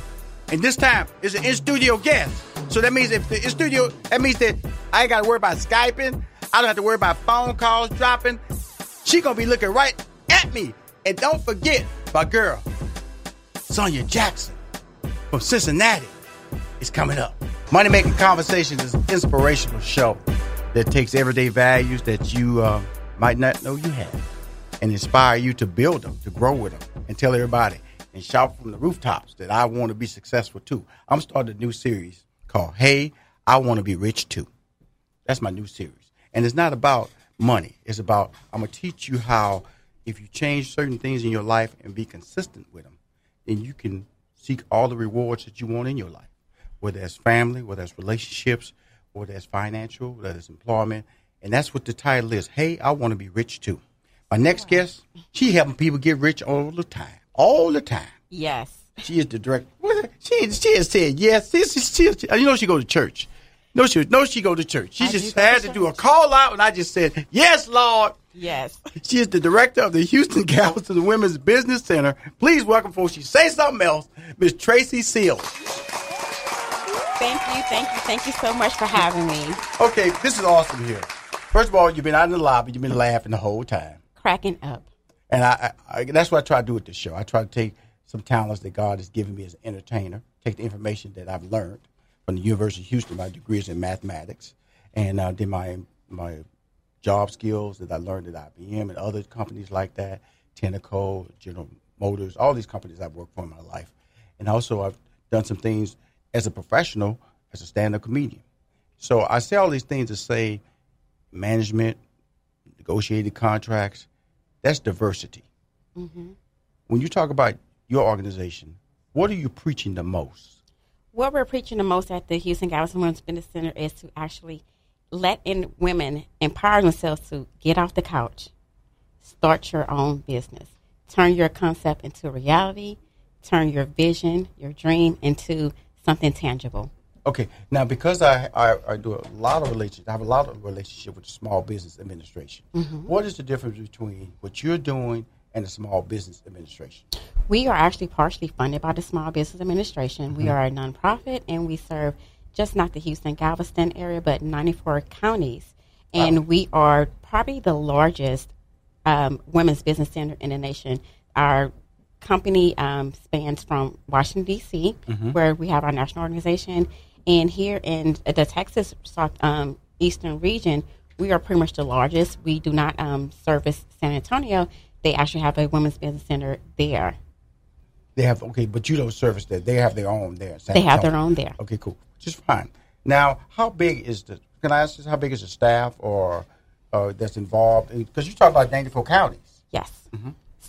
And this time it's an in studio guest. So that means if the in studio, that means that I ain't got to worry about Skyping. I don't have to worry about phone calls dropping. She going to be looking right at me. And don't forget my girl, Sonia Jackson from Cincinnati is coming up. Money Making Conversations is an inspirational show that takes everyday values that you uh, might not know you have and inspire you to build them, to grow with them, and tell everybody and shout from the rooftops that I want to be successful too. I'm starting a new series called Hey, I Want to Be Rich Too. That's my new series. And it's not about money. It's about, I'm going to teach you how if you change certain things in your life and be consistent with them, then you can seek all the rewards that you want in your life whether it's family, whether it's relationships, whether it's financial, whether it's employment. And that's what the title is. Hey, I want to be rich too. My next guest, she helping people get rich all the time. All the time. Yes. She is the director. She, she has said yes. She, she, she, you know she go to church. No, she no, she go to church. She I just had to, do a call out, and I just said yes, Lord. Yes. She is the director of the Houston Galveston Women's Business Center. Please welcome, folks. She say something else, Miss Tracy Seals. Thank you, thank you, thank you so much for having me. Okay, this is awesome here. First of all, you've been out in the lobby, you've been laughing the whole time, cracking up, and I, I, I that's what I try to do with this show. I try to take some talents that God has given me as an entertainer, take the information that I've learned from the University of Houston. My degree is in mathematics, and uh, did my my job skills that I learned at IBM and other companies like that, Tenneco, General Motors, all these companies I've worked for in my life. And also, I've done some things as a professional, as a stand up comedian. So I say all these things to say management, negotiated contracts, that's diversity. Mm-hmm. When you talk about your organization, what are you preaching the most? What we're preaching the most at the Houston Galveston Women's Business Center is to actually let in women empower themselves to get off the couch, start your own business, turn your concept into reality, turn your vision, your dream into something tangible. Okay, now because I, I, I do a lot of relationships, I have a lot of relationship with the Small Business Administration. Mhm. What is the difference between what you're doing and the Small Business Administration? We are actually partially funded by the Small Business Administration. We Mhm. are a nonprofit and we serve just not the Houston Galveston area, but 94 counties. And Wow. we are probably the largest um, women's business center in the nation. Our company um, spans from Washington, D.C., Mhm. where we have our national organization. And here in the Texas um, Eastern region, we are pretty much the largest. We do not um, service San Antonio. They actually have a women's business center there. They have okay, but you don't service that. They have their own there. San They have Antonio. their own there. Okay, cool. Just fine. Now, how big is the? Can I ask this? How big is the staff or uh, that's involved? Because you talk about 94 counties. Yes.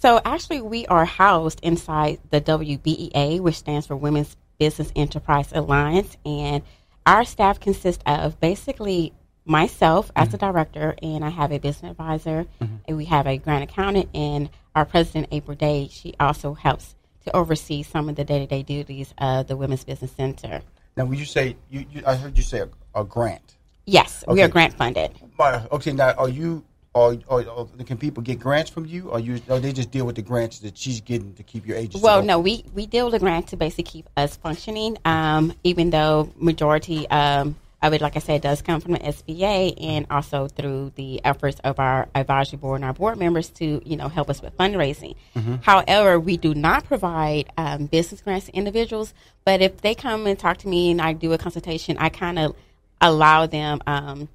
So actually, we are housed inside the WBEA, which stands for Women's Business Enterprise Alliance, and our staff consists of basically myself as the mm-hmm. director, and I have a business advisor, mm-hmm. and we have a grant accountant, and our president, April Day. She also helps to oversee some of the day-to-day duties of the Women's Business Center. Now, when you say you, you I heard you say a, a grant. Yes, we are grant funded. Okay, now are you? Or, or, or can people get grants from you, or you? Or they just deal with the grants that she's getting to keep your agency? Well, open? no, we, we deal with a grant to basically keep us functioning, um, even though majority um, of it, like I said, does come from the SBA and also through the efforts of our advisory board and our board members to, you know, help us with fundraising. Mhm. However, we do not provide um, business grants to individuals, but if they come and talk to me and I do a consultation, I kind of allow them um,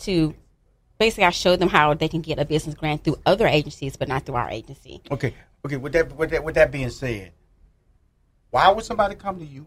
to basically I show them how they can get a business grant through other agencies, but not through our agency. Okay, okay. With that, with that, with that being said, why would somebody come to you,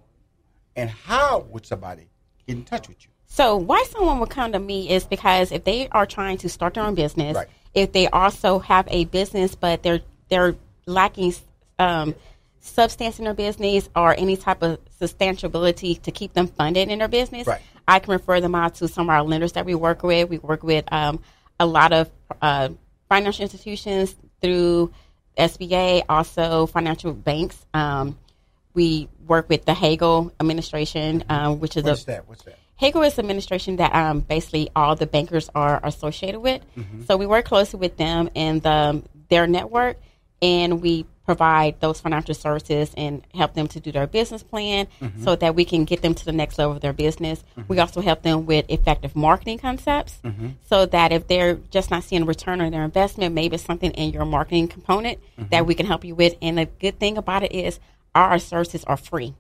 and how would somebody get in touch with you? So why someone would come to me is because if they are trying to start their own business, Right. if they also have a business but they're they're lacking um, substance in their business or any type of substantial ability to keep them funded in their business, Right. I can refer them out to some of our lenders that we work with. We work with um, a lot of uh, financial institutions through SBA, also financial banks. Um, we work with the Hagel administration, um, which is What's a that? What's that? Hagel is administration that um, basically all the bankers are associated with. Mhm. So we work closely with them and the, their network, and we provide those financial services and help them to do their business plan Mhm. so that we can get them to the next level of their business. We also help them with effective marketing concepts Mhm. so that if they're just not seeing a return on their investment, maybe it's something in your marketing component that Mhm. we can help you with. And the good thing about it is our services are free.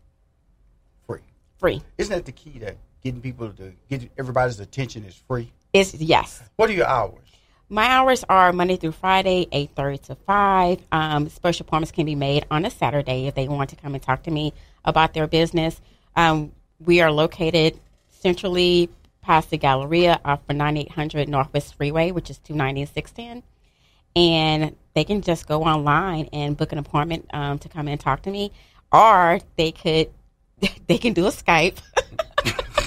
Free. Free. Isn't that the key to getting people to get everybody's attention is free? It's yes. What are your hours? My hours are Monday through Friday, eight thirty to five. Um, special appointments can be made on a Saturday if they want to come and talk to me about their business. Um, we are located centrally past the Galleria off of 9800 Northwest Freeway, which is 290 and 610. And they can just go online and book an appointment um, to come and talk to me, or they could they can do a Skype.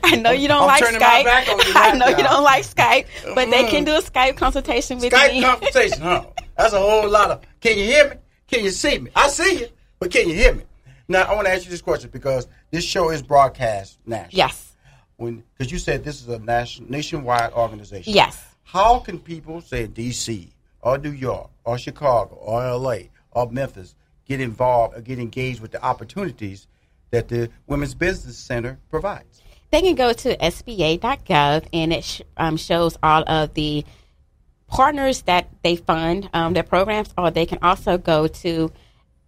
I know you don't I'm like Skype. back on you I know you don't like Skype, but they can Mm. do a Skype consultation with Skype me. conversation, huh? That's a whole lot of. Can you hear me? Can you see me? I see you, but can you hear me? Now I want to ask you this question because this show is broadcast nationally. Yes. When because you said this is a nation nationwide organization. Yes. How can people say D.C. or New York or Chicago or L.A. or Memphis get involved or get engaged with the opportunities that the Women's Business Center provides? They can go to sba.gov and it sh- um, shows all of the partners that they fund um, their programs, or they can also go to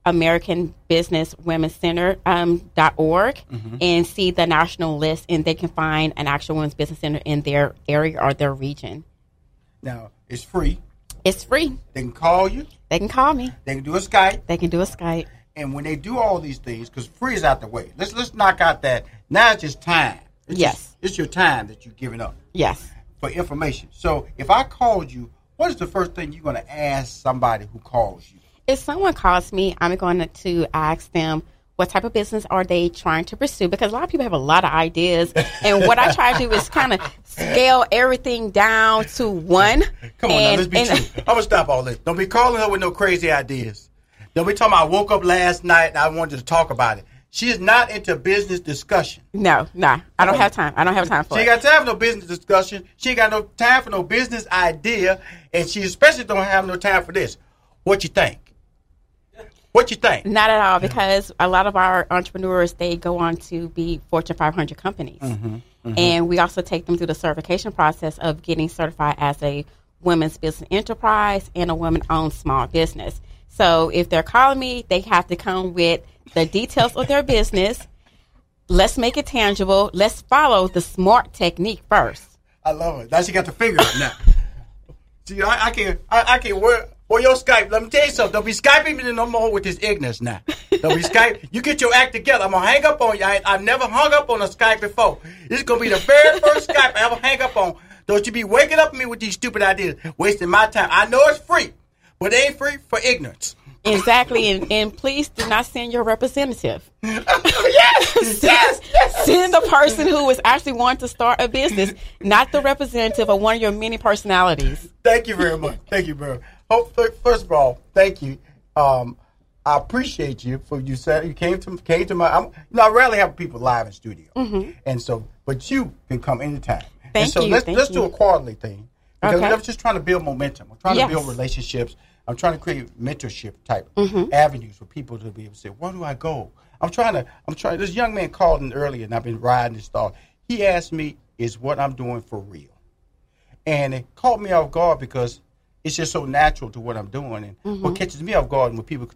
American Business Women's Center um, dot org Mm-hmm. and see the national list, and they can find an actual women's business center in their area or their region. Now it's free. It's free. They can call you. They can call me. They can do a Skype. They can do a Skype. And when they do all these things, because free is out the way. Let's let's knock out that. Now it's just time. It's Yes. it's your time that you're giving up Yes. for information. So if I called you, what is the first thing you're going to ask somebody who calls you? If someone calls me, I'm going to ask them what type of business are they trying to pursue because a lot of people have a lot of ideas, and what I try to do is kind of scale everything down to one. Come on, and, now, let's be and- true. I'm gonna stop all this. Don't be calling her with no crazy ideas. Don't be talking about I woke up last night and I wanted to talk about it. She is not into business discussion. No, no, I don't have time. I don't have time for She ain't got time for no business discussion. She ain't got no time for no business idea, and she especially don't have no time for this. What you think? What you think? Not at all, because a lot of our entrepreneurs they go on to be Fortune 500 companies, Mm-hmm, and we also take them through the certification process of getting certified as a women's business enterprise and a women-owned small business. So if they're calling me, they have to come with the details of their business. Let's make it tangible. Let's follow the SMART technique first. I love it. Now she got the figure out now. See, I, I can't, I, I can't wear, or your Skype. Let me tell you something. Don't be Skyping me no more with this ignorance now. Don't be Skype. You get your act together. I'm gonna hang up on you. I, I've never hung up on a Skype before. This is gonna be the very first Skype I ever hang up on. Don't you be waking up me with these stupid ideas, wasting my time. I know it's free, but it ain't free for ignorance. Exactly, and, and please do not send your representative. yes, yes, yes. Send the person who is actually wanting to start a business, not the representative of one of your many personalities. Thank you very much. Thank you much. First of all, thank you. Um, I appreciate you for you said you came to came to my. I'm, you know, I rarely have people live in studio, and so but you can come anytime. and Thank so you, let's let's do a quarterly thing because Okay. I'm just trying to build momentum. I'm trying Yes. to build relationships. I'm trying to create mentorship type Mm-hmm. avenues for people to be able to say, "Where do I go?" I'm trying to. I'm trying. This young man called in earlier, and I've been riding this thought. He asked me, "Is what I'm doing for real?" and it caught me off guard because it's just so natural to what I'm doing. And Mm-hmm. what catches me off guard when people,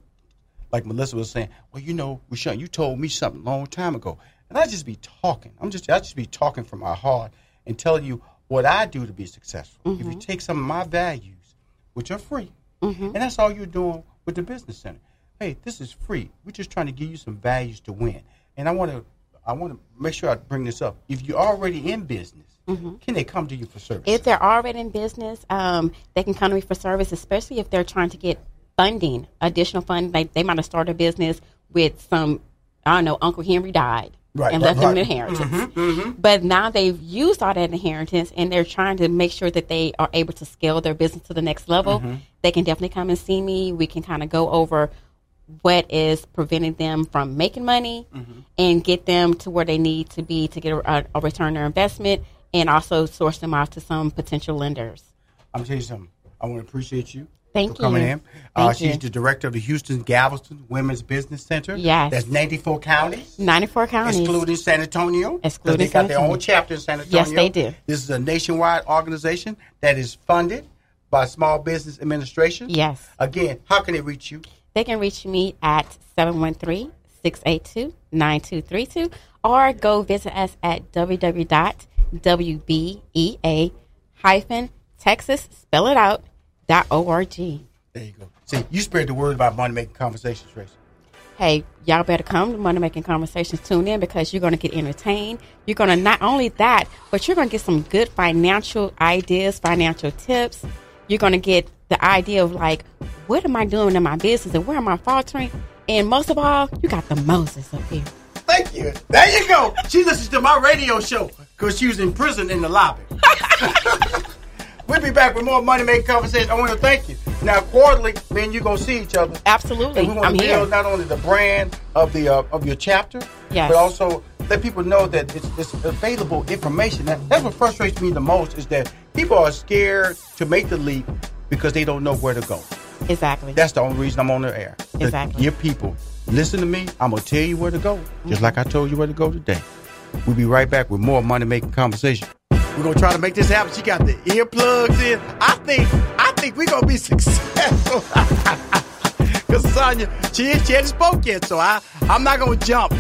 like Melissa was saying, "Well, you know, Rushion, you told me something a long time ago," and I just be talking. I'm just, I just be talking from my heart and telling you what I do to be successful. If you Mm-hmm. take some of my values, which are free, and that's all you're doing with the business center. Hey, this is free. We're just trying to give you some values to win. And I want to, I want to make sure I bring this up. If you're already in business, can they come to you for service? If they're already in business, um, they can come to me for service, especially if they're trying to get funding, additional funding. Like they might have started a business with some, I don't know, Uncle Henry died Right, and right, left them an right. inheritance. Mm-hmm, mm-hmm. But now they've used all that inheritance and they're trying to make sure that they are able to scale their business to the next level. Mm-hmm. They can definitely come and see me. We can kind of go over what is preventing them from making money and get them to where they need to be to get a, a return on their investment and also source them off to some potential lenders. I'm gonna tell you something. I want to appreciate you Thank for coming you. in. Uh, she's you. the director of the Houston Galveston Women's Business Center. Yes. that's 94 counties, 94 counties. excluding San Antonio. Excluding San Antonio. they got San their own chapter in San Antonio. Yes, they do. This is a nationwide organization that is funded by Small Business Administration. Yes. Again, how can they reach you? They can reach me at 713 682 9232 or go visit us at www.wbea Texas, spell it out, dot org. There you go. See, you spread the word about money making conversations, Tracy. hey, y'all better come to Money Making Conversations. Tune in because you're going to get entertained. You're going to not only that, but you're going to get some good financial ideas, financial tips. You're going to get the idea of like, what am I doing in my business and where am I faltering? And most of all, you got the Moses up here. Thank you. There you go. She listens to my radio show because she was in prison in the lobby. we'll be back with more money making conversations. I want to thank you. Now, quarterly, me and you gonna see each other. Absolutely. And we want I'm to here. build not only the brand of the uh, of your chapter, Yes. but also let people know that it's, it's available information. That, that's what frustrates me the most is that people are scared to make the leap because they don't know where to go. Exactly. That's the only reason I'm on the air. To Exactly. Give people, listen to me. I'm gonna tell you where to go, just like I told you where to go today. We'll be right back with more money making conversation. We're gonna try to make this happen. She got the earplugs in. I think, I think we're gonna be successful. because Sonia, she, she hadn't spoke yet, so I, I'm not to jump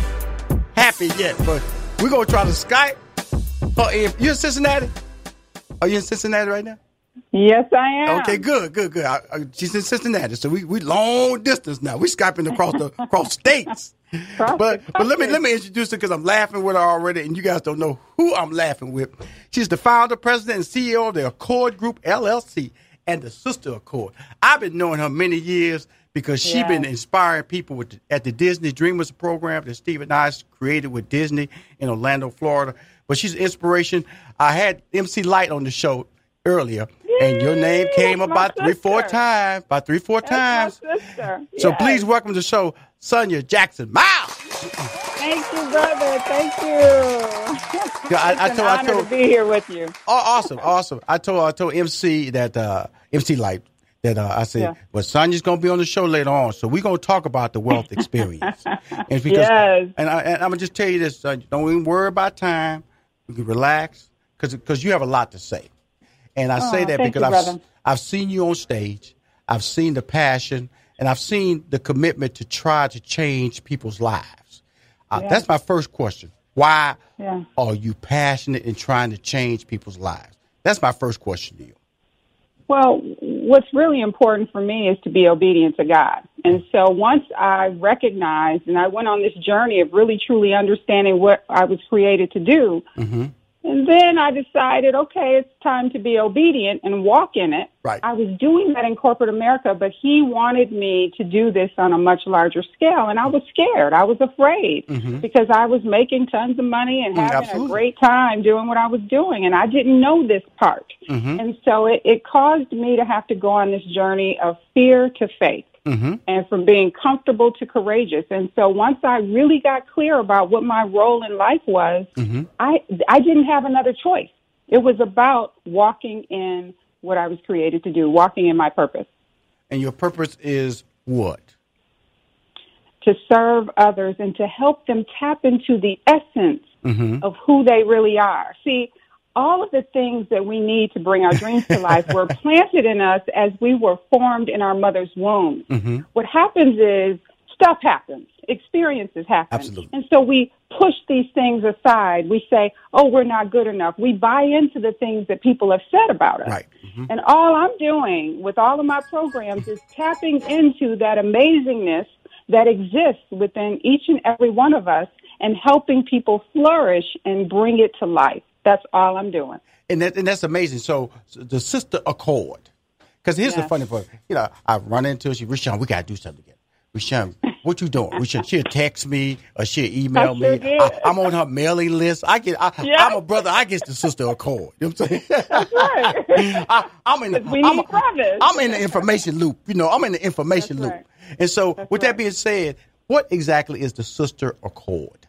happy yet, but we're to try to Skype. Oh, if you're in Cincinnati? Are you in Cincinnati right now? Yes, I am. Okay, good, good, good. I, I, she's in Cincinnati, so we we long distance now. We skyping across the across states. but but let me let me introduce her because I'm laughing with her already, and you guys don't know who I'm laughing with. She's the founder, president, and CEO of the Accord Group LLC and the Sister Accord. I've been knowing her many years because she's Yeah. been inspiring people with at the Disney Dreamers program that Steve and I created with Disney in Orlando, Florida. But she's an inspiration. I had MC Lyte on the show earlier, and your name came that's about three, four times, about three, four times. That's my sister. So Yes. please welcome to the show, Sonia Jackson Myles. Thank you, brother. Thank you. Yeah, I- it's I an told- I told- to be here with you. Oh, awesome, awesome. I told I told MC that uh, MC Lyte that uh, I said, Yeah. well, Sonia's gonna be on the show later on, so we're gonna talk about the wealth experience. and because, Yes. and, I, and I'm gonna just tell you this: uh, don't even worry about time. You can relax because because you have a lot to say. And I say Oh, that because you, I've brother. I've seen you on stage, I've seen the passion, and I've seen the commitment to try to change people's lives. Uh, Yeah. That's my first question. Why Yeah. are you passionate in trying to change people's lives? That's my first question to you. Well, what's really important for me is to be obedient to God. And so once I recognized and I went on this journey of really truly understanding what I was created to do, Mm-hmm. And then I decided, okay, it's time to be obedient and walk in it. Right. I was doing that in corporate America, but he wanted me to do this on a much larger scale. And I was scared. I was afraid Mhm. because I was making tons of money and Mm, having absolutely. a great time doing what I was doing. And I didn't know this part. Mm-hmm. And so it, it caused me to have to go on this journey of fear to faith Mm-hmm. and from being comfortable to courageous. And so once I really got clear about what my role in life was, Mm-hmm. I I didn't have another choice. It was about walking in what I was created to do, walking in my purpose, And your purpose is what? to serve others and to help them tap into the essence Mm-hmm. of who they really are. See, all of the things that we need to bring our dreams to life were planted in us as we were formed in our mother's womb. Mm-hmm. What happens is stuff happens, experiences happen. Absolutely. And so we push these things aside. We say, oh, we're not good enough. We buy into the things that people have said about us. Right. Mm-hmm. And all I'm doing with all of my programs is tapping into that amazingness that exists within each and every one of us and helping people flourish and bring it to life. That's all I'm doing. And that and that's amazing. So, so the sister accord. Because here's the funny part. You know, I run into her. She, Rushion, we gotta do something together. Rushion, what you doing? Rushion, she'll text me or she'll email I me. sure. I, am on her mailing list. I get. I. I'm a brother. I get the sister accord. You know what I'm saying? That's right. I, I'm in. The, 'Cause we I'm. I'm in the information loop. You know, I'm in the information That's loop. right. And so, That's with that being said, what exactly is the sister accord?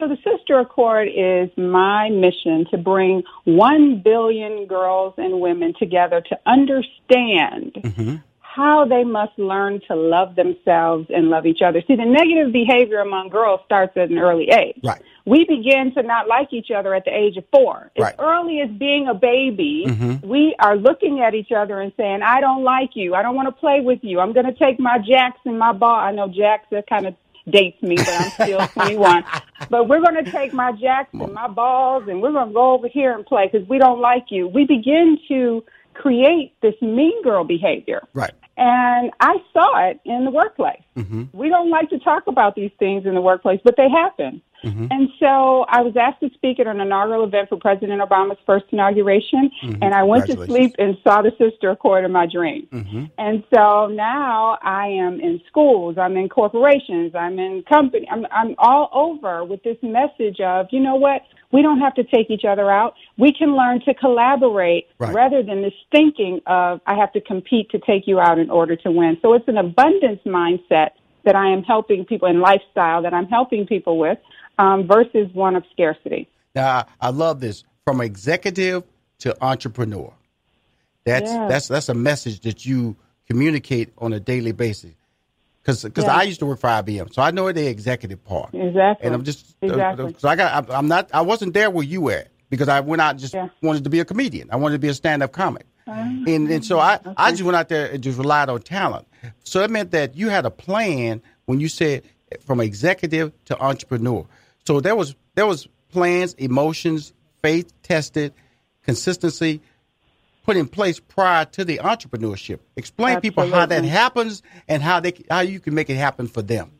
So the Sister Accord is my mission to bring 1 billion girls and women together to understand Mm-hmm. how they must learn to love themselves and love each other. See, the negative behavior among girls starts at an early age. Right. We begin to not like each other at the age of four. As Right. early as being a baby, Mhm. we are looking at each other and saying, I don't like you. I don't want to play with you. I'm going to take my jacks and my ball. I know jacks, are kind of dates me, but I'm still 21. But we're going to take my jacks and my balls and we're going to go over here and play because we don't like you. We begin to create this mean girl behavior. Right. And I saw it in the workplace. Mm-hmm. We don't like to talk about these things in the workplace, but they happen. Mhm. And so I was asked to speak at an inaugural event for President Obama's first inauguration, Mhm. and I went to sleep and saw the Sister Accord in my dream. Mm-hmm. And so now I am in schools, I'm in corporations, I'm in company, I'm, I'm all over with this message of, you know what? We don't have to take each other out. We can learn to collaborate Right. rather than this thinking of, I have to compete to take you out in order to win. So it's an abundance mindset that I am helping people in lifestyle that I'm helping people with um, versus one of scarcity. Now, I love this from executive to entrepreneur. That's Yes. that's that's a message that you communicate on a daily basis. Because Yeah. I used to work for IBM, so I know the executive part. Exactly. And I'm just Exactly. so I got I'm, I'm not I wasn't there where you were at because I went out just Yeah. wanted to be a comedian. I wanted to be a stand up comic. Oh, and and so I I just went out there and just relied on talent. So it meant that you had a plan when you said from executive to entrepreneur. So there was there was plans, emotions, faith tested, consistency put in place prior to the entrepreneurship. Explain people how that happens and how they how you can make it happen for them.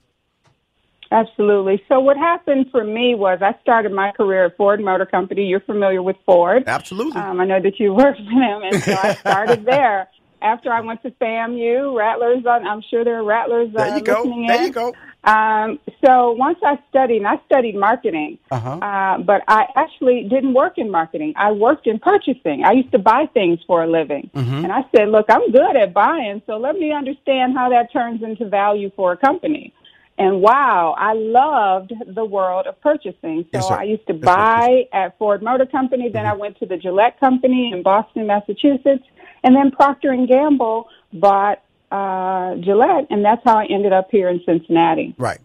Absolutely. So what happened for me was I started my career at Ford Motor Company. You're familiar with Ford. Absolutely. Um, I know that you worked for them, and so I started there. After I went to FAMU, Rattlers, on, I'm sure there are Rattlers uh, There you go. listening There in. you go. Um, so once I studied, and I studied marketing, Uh-huh. uh, but I actually didn't work in marketing. I worked in purchasing. I used to buy things for a living. Mhm. And I said, look, I'm good at buying, so let me understand how that turns into value for a company. And wow, I loved the world of purchasing. So Yes. I used to buy at Ford Motor Company. Then I went to the Gillette Company in Boston, Massachusetts, and then Procter and Gamble bought uh, Gillette, and that's how I ended up here in Cincinnati. Right.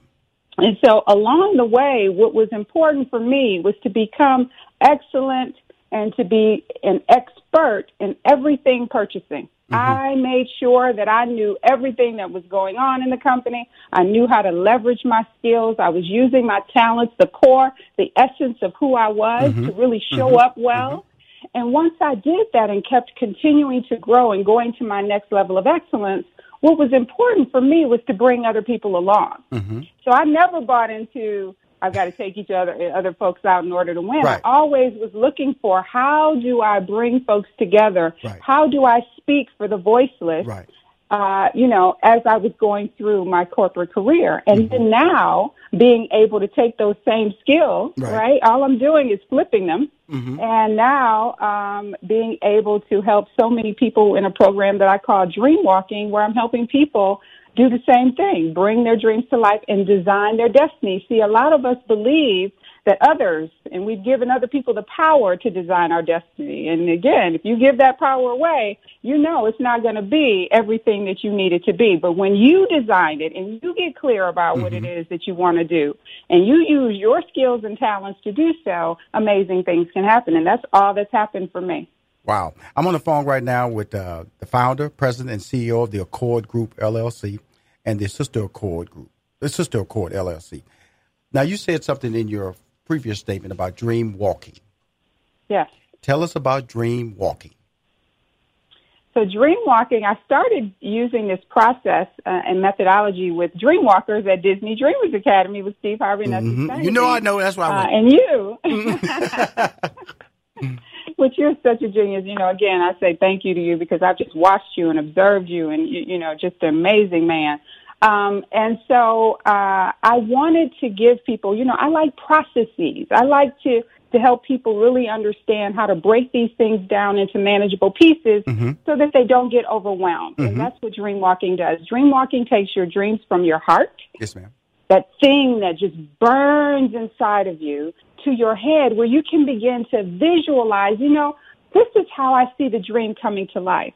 And so along the way, what was important for me was to become excellent and to be an expert in everything purchasing. Mm-hmm. I made sure that I knew everything that was going on in the company. I knew how to leverage my skills. I was using my talents, the core, the essence of who I was mm-hmm. to really show mm-hmm. up well. And once I did that and kept continuing to grow and going to my next level of excellence, what was important for me was to bring other people along. Mm-hmm. So I never bought into I've got to take each other other folks out in order to win. Right. I always was looking for how do I bring folks together? Right. How do I speak for the voiceless? Right. uh, you know, as I was going through my corporate career. And Mm-hmm. then now being able to take those same skills, Right. All I'm doing is flipping them. Mhm. And now um, being able to help so many people in a program that I call Dream Walking, where I'm helping people do the same thing, bring their dreams to life and design their destiny. See, a lot of us believe that others, and we've given other people the power to design our destiny. And again, if you give that power away, you know it's not going to be everything that you need it to be. But when you design it and you get clear about what it mm-hmm. is that you want to do, and you use your skills and talents to do so, amazing things can happen. And that's all that's happened for me. Wow. I'm on the phone right now with uh, the founder, president, and CEO of the Accord Group LLC and the Sister Accord Group, the Sister Accord LLC. Now, you said something in your previous statement about dream walking. Yes. Tell us about dream walking. So dream walking, I started using this process uh, and methodology with dream walkers at Disney Dreamers Academy with Steve Harvey Mhm. You know I know. That's why I uh, and you, which you're such a genius. You know, again, I say thank you to you because I've just watched you and observed you, and you, you know, just an amazing man. Um, and so uh, I wanted to give people, you know, I like processes. I like to to help people really understand how to break these things down into manageable pieces Mm-hmm. so that they don't get overwhelmed. And that's what dream walking does. Dream walking takes your dreams from your heart Yes, ma'am. that thing that just burns inside of you to your head where you can begin to visualize, you know, this is how I see the dream coming to life.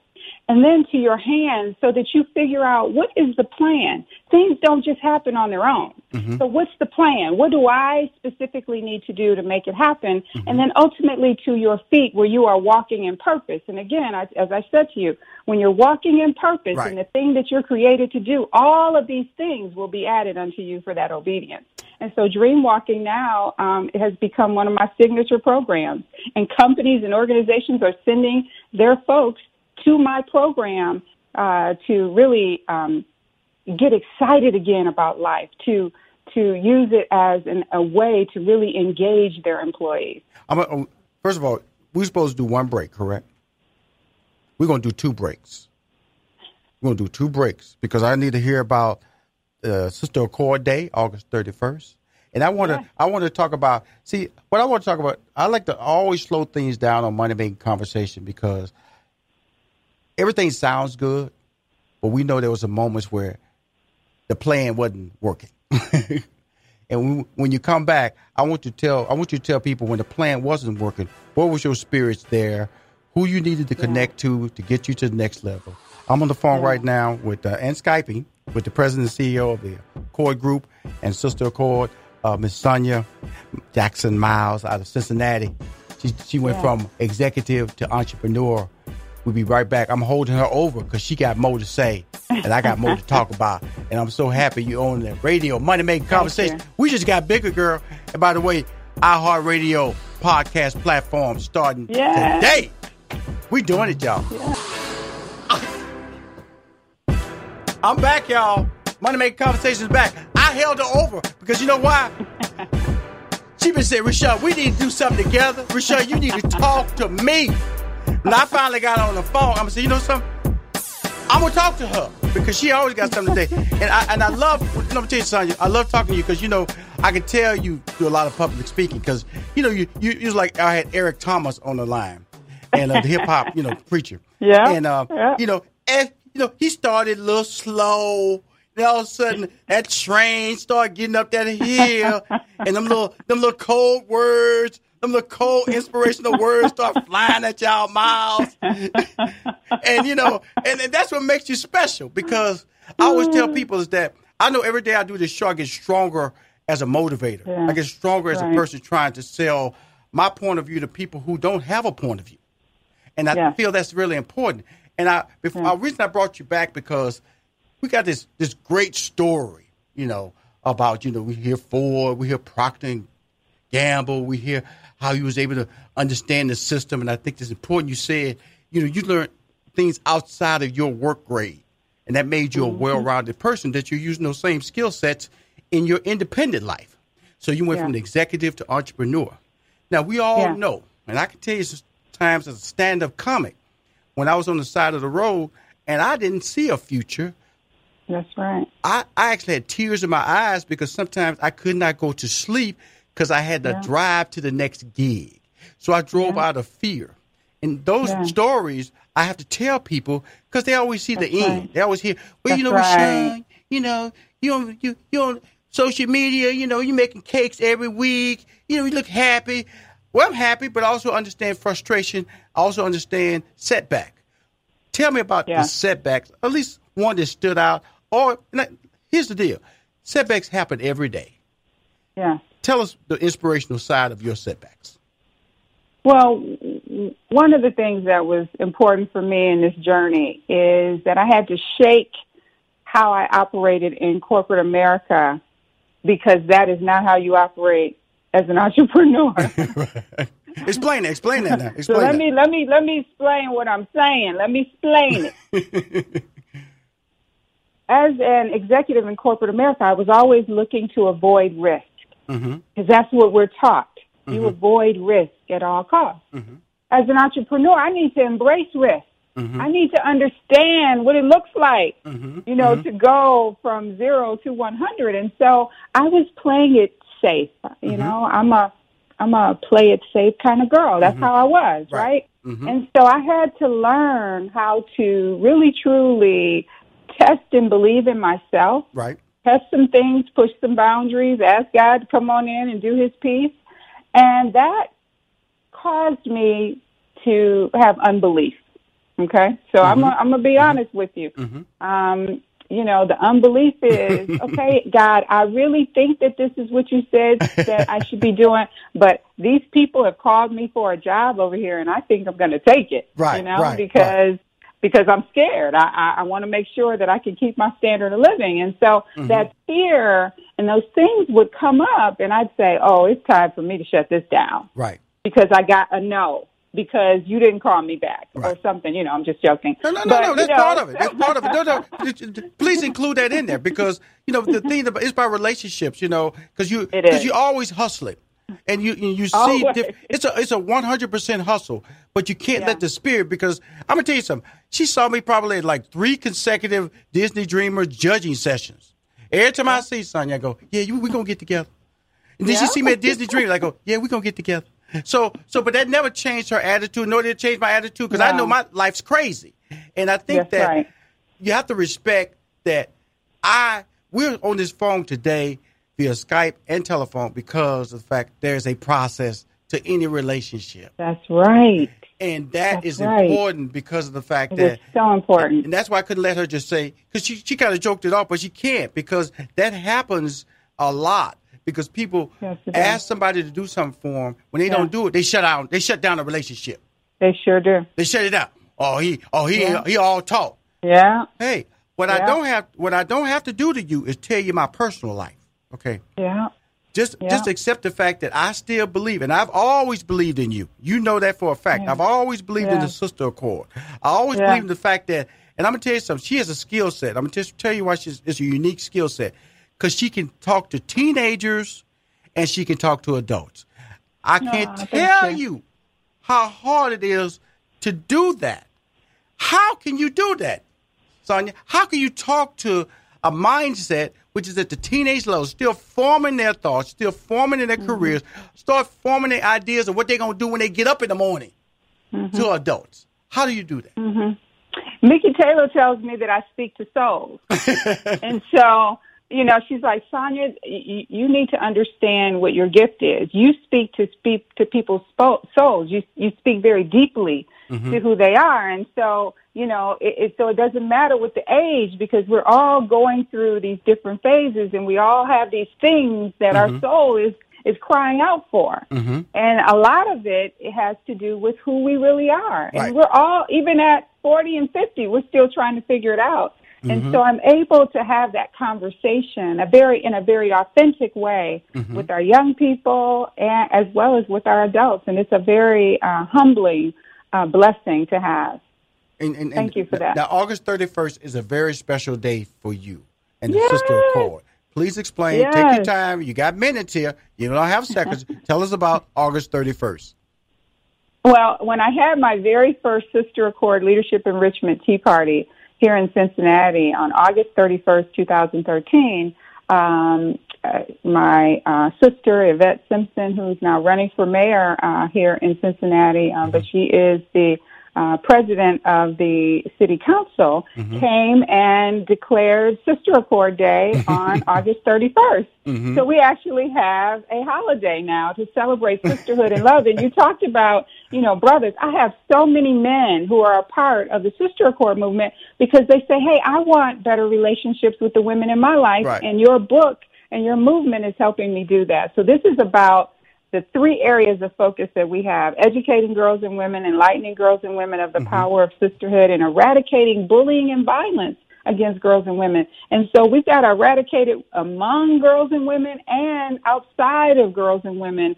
And then to your hands so that you figure out what is the plan. Things don't just happen on their own. So what's the plan? What do I specifically need to do to make it happen? And then ultimately to your feet where you are walking in purpose. And again, I, as I said to you, when you're walking in purpose Right. and the thing that you're created to do, all of these things will be added unto you for that obedience. And so Dream Walking now um, it has become one of my signature programs. And companies and organizations are sending their folks to my program uh, to really um, get excited again about life, to to use it as an, a way to really engage their employees. I'm a, um, first of all, we're supposed to do one break, correct? We're going to do two breaks. We're going to do two breaks because I need to hear about uh, Sister Accord Day, August 31st. And I want to I want to talk about see what I want to talk about. I like to always slow things down on money making conversation because everything sounds good, but we know there was some moments where the plan wasn't working. and when, when you come back, I want you to tell I want you to tell people when the plan wasn't working, what was your spirits there, who you needed to connect to to get you to the next level. I'm on the phone right now with uh, and skyping with the president and CEO of the Accord Group and Sister Accord, uh, Miss Sonia Jackson Myles out of Cincinnati. She she went Yeah. from executive to entrepreneur We'll be right back. I'm holding her over because she got more to say and I got more to talk about. And I'm so happy you own the radio money making conversation. We just got bigger, girl. And by the way, iHeartRadio podcast platform starting Yeah. today. We doing it, y'all. I'm back, y'all. Money making conversations back. I held her over because you know why? She been saying, Rashad, we need to do something together. Rashad, you need to talk to me. And I finally got on the phone. I'm gonna say, you know something? I'm gonna talk to her because she always got something to say. And I and I love. Let me tell you something. I love talking to you because you know I can tell you do a lot of public speaking because you know you you you was like I had Eric Thomas on the line and uh, the hip hop you know preacher. Yeah. And uh, Yeah. you know and you know he started a little slow. And all of a sudden, that train started getting up that hill, and them little, them little cold words, them the cold inspirational words start flying at y'all mouths. and you know, and, and that's what makes you special because I always tell people is that I know every day I do this show, I get stronger as a motivator. Yeah. I get stronger as a person trying to sell my point of view to people who don't have a point of view. And I Yeah. feel that's really important. And I, before, Yeah. the reason I brought you back because we got this this great story, you know, about you know we hear Ford, we hear Procter and Gamble, we hear how he was able to understand the system, and I think it's important. You said, you know, you learned things outside of your work grade, and that made you a mm-hmm. well-rounded person. That you're using those same skill sets in your independent life. So you went Yeah. from the executive to entrepreneur. Now we all Yeah. know, and I can tell you times as a stand-up comic, when I was on the side of the road and I didn't see a future. That's right. I, I actually had tears in my eyes because sometimes I could not go to sleep because I had to Yeah. drive to the next gig. So I drove out of fear. And those Yeah. stories I have to tell people because they always see the That's end. right. They always hear, well, you know, That's Rushion, right. you know, you on you you on social media, you know, you're making cakes every week, you know, you look happy. Well, I'm happy, but I also understand frustration. I also understand setback. Tell me about Yeah. the setbacks, at least one that stood out. Or here's the deal: setbacks happen every day. Yeah. Tell us the inspirational side of your setbacks. Well, one of the things that was important for me in this journey is that I had to shake how I operated in corporate America because that is not how you operate as an entrepreneur. explain that. Explain that now. so let that. me let me let me explain what I'm saying. Let me explain it. As an executive in corporate America, I was always looking to avoid risk mm-hmm. because that's what we're taught. You Mhm. avoid risk at all costs. Mhm. As an entrepreneur, I need to embrace risk. Mhm. I need to understand what it looks like, Mhm. you know, to go from zero to 100. And so I was playing it safe. You know, I'm a, I'm a play it safe kind of girl. That's how I was, Right. right? And so I had to learn how to really truly test and believe in myself Right. Test some things, push some boundaries, ask God to come on in and do his piece. And that caused me to have unbelief. Okay? So I'm Mhm. gonna- I'm going to be honest with you. Mhm. Um, you know, the unbelief is, okay, God, I really think that this is what you said that I should be doing, but these people have called me for a job over here and I think I'm going to take it. Right, You know, right, because because I'm scared. I, I, I want to make sure that I can keep my standard of living. And so Mhm. that fear and those things would come up, and I'd say, oh, it's time for me to shut this down Right. because I got a no. Because you didn't call me back or something, you know. I'm just joking. No, no, no, But, no. you That's know, part of it. That's part of it. No, no. Please include that in there because you know the thing about it's about relationships. You know, because you because you always hustling, and you you, you see diff- it's a it's a one hundred percent hustle, but you can't Yeah. let the spirit because I'm gonna tell you something. She saw me probably at like three consecutive Disney Dreamer judging sessions. Every time I see Sonia, I go, yeah, you, we gonna get together. And then she see me at Disney Dream. I go, yeah, we're gonna get together. So, so, but that never changed her attitude, nor did it change my attitude because I know my life's crazy, and I think That's that right. you have to respect that. I we're on this phone today via Skype and telephone because of the fact there's a process to any relationship, That's right. and that That's is right. important because of the fact It it's so important. and that's why I couldn't let her just say because she she kind of joked it off, but she can't because that happens a lot because people Yes, ask somebody to do something for them when they Yeah. don't do it, they shut out, they shut down the relationship, They sure do. they shut it out. Oh, he, oh, he, Yeah. he all talk. Yeah. Hey, what I don't have, what I don't have to do to you is tell you my personal life. Okay. Yeah. Just Yeah. just accept the fact that I still believe, and I've always believed in you. You know that for a fact. Yeah. I've always believed in the sister accord. I always Yeah. believe in the fact that, and I'm gonna tell you something. She has a skill set. I'm gonna just tell you why she's it's a unique skill set because she can talk to teenagers and she can talk to adults. I can't thank tell you. you how hard it is to do that. How can you do that, Sonia? How can you talk to a mindset which is at the teenage level, still forming their thoughts, still forming in their Mm-hmm. careers, start forming their ideas of what they're gonna do when they get up in the morning Mm-hmm. to adults? How do you do that? Mickey Taylor tells me that I speak to souls. and so, you know, she's like, Sonia, you, you need to understand what your gift is. You speak to speak to people's souls. You you speak very deeply to who they are, and so you know, it, it, so it doesn't matter with the age because we're all going through these different phases, and we all have these things that our soul is is crying out for. Mm-hmm. And a lot of it, it has to do with who we really are. Right. And we're all, even at 40 and 50, we're still trying to figure it out. And so I'm able to have that conversation a very, in a very authentic way with our young people and as well as with our adults. And it's a very uh, humbling uh, blessing to have. And, and, and Thank you for that. Now, August 31st is a very special day for you and the Yes. Sister Accord. Please explain. Take your time. You got minutes here. You don't have seconds. Tell us about August 31st. Well, when I had my very first Sister Accord Leadership Enrichment Tea Party here in Cincinnati on August 31st, 2013, um, my uh, sister, Yvette Simpson, who's now running for mayor uh, here in Cincinnati, uh, but she is the uh, president of the city council, came and declared Sister Accord Day on August 31st. So we actually have a holiday now to celebrate sisterhood and love. And you talked about, you know, brothers. I have so many men who are a part of the Sister Accord movement because they say, hey, I want better relationships with the women in my life. Right. And your book and your movement is helping me do that. So this is about the three areas of focus that we have educating girls and women, enlightening girls and women of the mm-hmm. power of sisterhood, and eradicating bullying and violence against girls and women. And so we've got to eradicate it among girls and women and outside of girls and women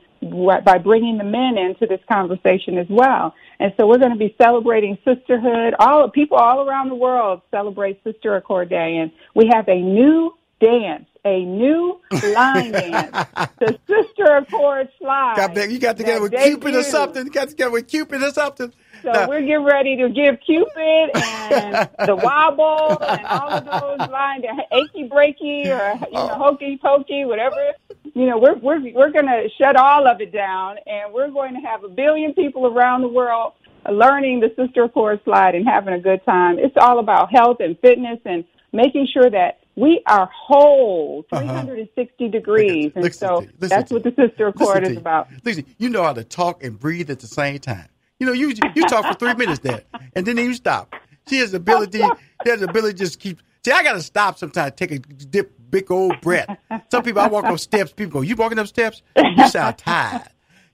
by bringing the men into this conversation as well. And so we're going to be celebrating sisterhood. All people all around the world celebrate Sister Accord Day, and we have a new dance, a new line dance, the Sister Accord slide. Got back, you got together with Cupid or something. You got together with Cupid or something. So Now- we're getting ready to give Cupid and the wobble and all of those lines, achy breaky or you know oh. hokey pokey, whatever. You know, we're we're we're going to shut all of it down, and we're going to have a billion people around the world learning the Sister Accord slide and having a good time. It's all about health and fitness and making sure that we are whole, 360 degrees, and Listen so that's what the Sister Accord is about. Listen, you know how to talk and breathe at the same time. You know, you you talk for three minutes there, and then you stop. She has the ability. She has the ability to just keep. See, I got to stop sometimes, take a dip, big old breath. Some people, I walk up steps. People go, "You walking up steps? You sound tired.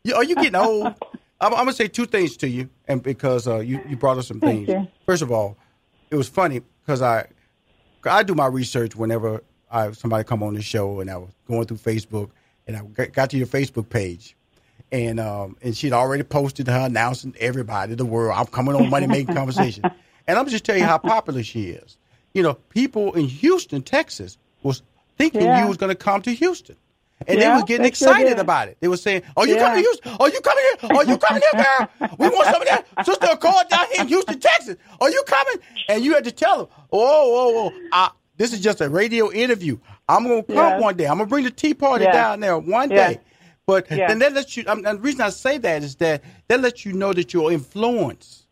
You, are you getting old?" I'm, I'm gonna say two things to you, and because uh, you you brought up some things. First of all, it was funny because I I do my research whenever I somebody come on the show, and I was going through Facebook, and I got- to your Facebook page, and um, and she'd already posted her announcing everybody, the world, I'm coming on Money Making Conversation, and I'm just telling you how popular she is. You know, people in Houston, Texas, was thinking Yeah. you was going to come to Houston. And Yeah, they were getting they excited about it. They were saying, "Are you Yeah. coming to Houston? Are you coming here? Are you coming here, girl? We want some of that sister Accord down here in Houston, Texas. Are you coming?" And you had to tell them, "Oh, oh, oh, I, this is just a radio interview. I'm gonna come one day. I'm gonna bring the tea party down there one day." But then that lets you. Um, and the reason I say that is that that lets you know that your influence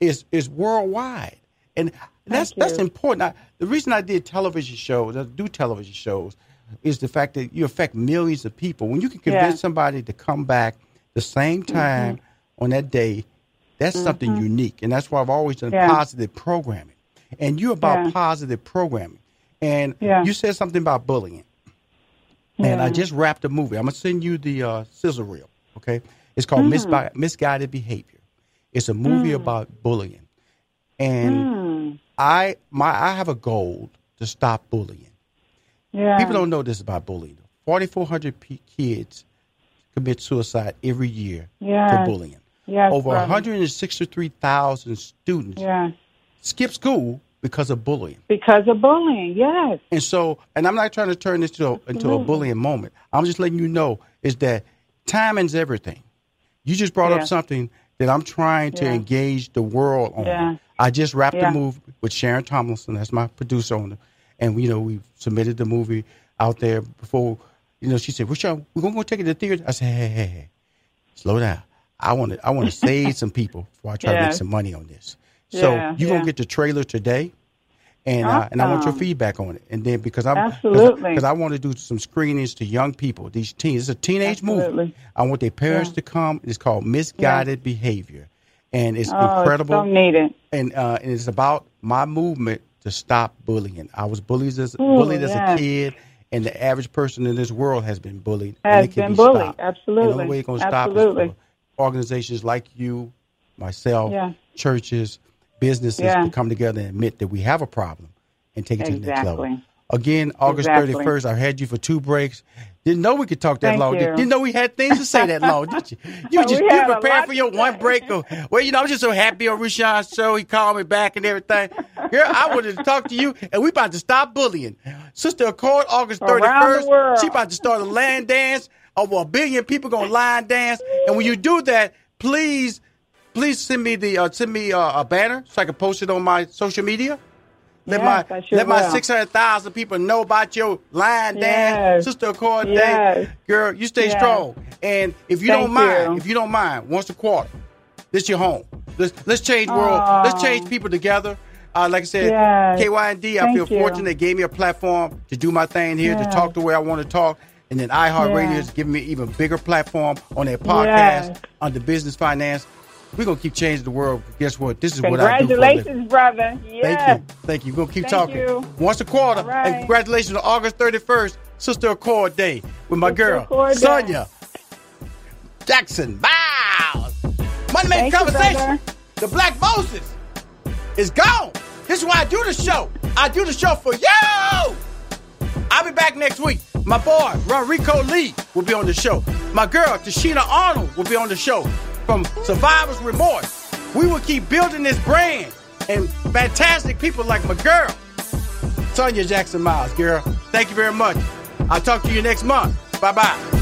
is is worldwide, and that's that's important. I, the reason I did television shows, I do television shows, is the fact that you affect millions of people. When you can convince Yeah. Mm-hmm. somebody to come back the same time on that day, that's something unique, and that's why I've always done Yeah. positive programming. And you're about Yeah. positive programming, and you said something about bullying. And I just wrapped a movie. I'm gonna send you the uh, sizzle reel. Okay, it's called Mm. Misbi- Misguided Behavior. It's a movie about bullying. and Hmm. I my I have a goal to stop bullying. Yeah. People don't know this about bullying. 4,400 p- kids commit suicide every year Yes. to bullying. Yes, Over brother. 163,000 students Yeah. skip school because of bullying. Because of bullying. Yes. And so, and I'm not trying to turn this to a, into a bullying moment. I'm just letting you know is that timing's everything. You just brought Yeah. up something that I'm trying to engage the world on. I just wrapped the movie with Sharon Tomlinson. That's my producer on it. And, you know, we submitted the movie out there before, you know, she said, Rushion, we're going to go take it to the theater. I said, hey, hey, hey, slow down. I want to I want to save some people before I try to make some money on this. So Yeah, you're gonna get the trailer today and uh, and I want your feedback on it. And then because I'm Absolutely. because I want to do some screenings to young people, these teens. It's a teenage movie. I want their parents Yeah. to come. It's called Misguided Behavior, and it's Oh, incredible. It's so needed. and uh, and it's about my movement to stop bullying. I was bullied as Ooh, bullied as a kid, and the average person in this world has been bullied. Has and it can been be bullied. stopped. Absolutely. And the only way it's going to stop is for organizations like you, myself, Yeah. churches, businesses Yeah. to come together and admit that we have a problem and take it to the next level. Again, August Exactly. 31st, I had you for two breaks. Didn't know we could talk that Thank long. you. Didn't know we had things to say that long, did you? You just you prepared for your one break. Of, well, you know, I'm just so happy on Rushion's show. He called me back and everything. Girl, I wanted to talk to you, and we about to stop bullying. Sister Accord, August Around 31st. the world. She about to start a land dance. Over a billion people gonna line dance, and when you do that, please, please send me the uh, send me uh, a banner so I can post it on my social media. Let Yes, my sure let my six hundred thousand people know about your line dance, Yes. Sister Accord Day. Yes. Girl, you stay Yes. strong. And if you Thank don't mind, you. if you don't mind, once a quarter, this your home. Let's let's change world. Aw. Let's change people together. Uh, like I said, Yes. KYND. I Thank feel you. fortunate they gave me a platform to do my thing here, to talk the way I want to talk. And then iHeartRadio is giving me even bigger platform on their podcast Yes. under business finance. We're gonna keep changing the world. Guess what? This is what I do. Congratulations, brother. Yes. Thank you. Thank you. We're to keep Thank talking. you. Once a quarter. Right. And congratulations on August 31st, Sister Accord Day with my Sister girl. Sonia Jackson. Bows. Money making Thank you, conversation. the Black Moses is gone. This is why I do the show. I do the show for you. I'll be back next week. My boy, Rico Lee, will be on the show. My girl, Tichina Arnold, will be on the show from Survivor's Remorse. We will keep building this brand and fantastic people like my girl, Sonia Jackson Myles, girl. Thank you very much. I'll talk to you next month. Bye bye.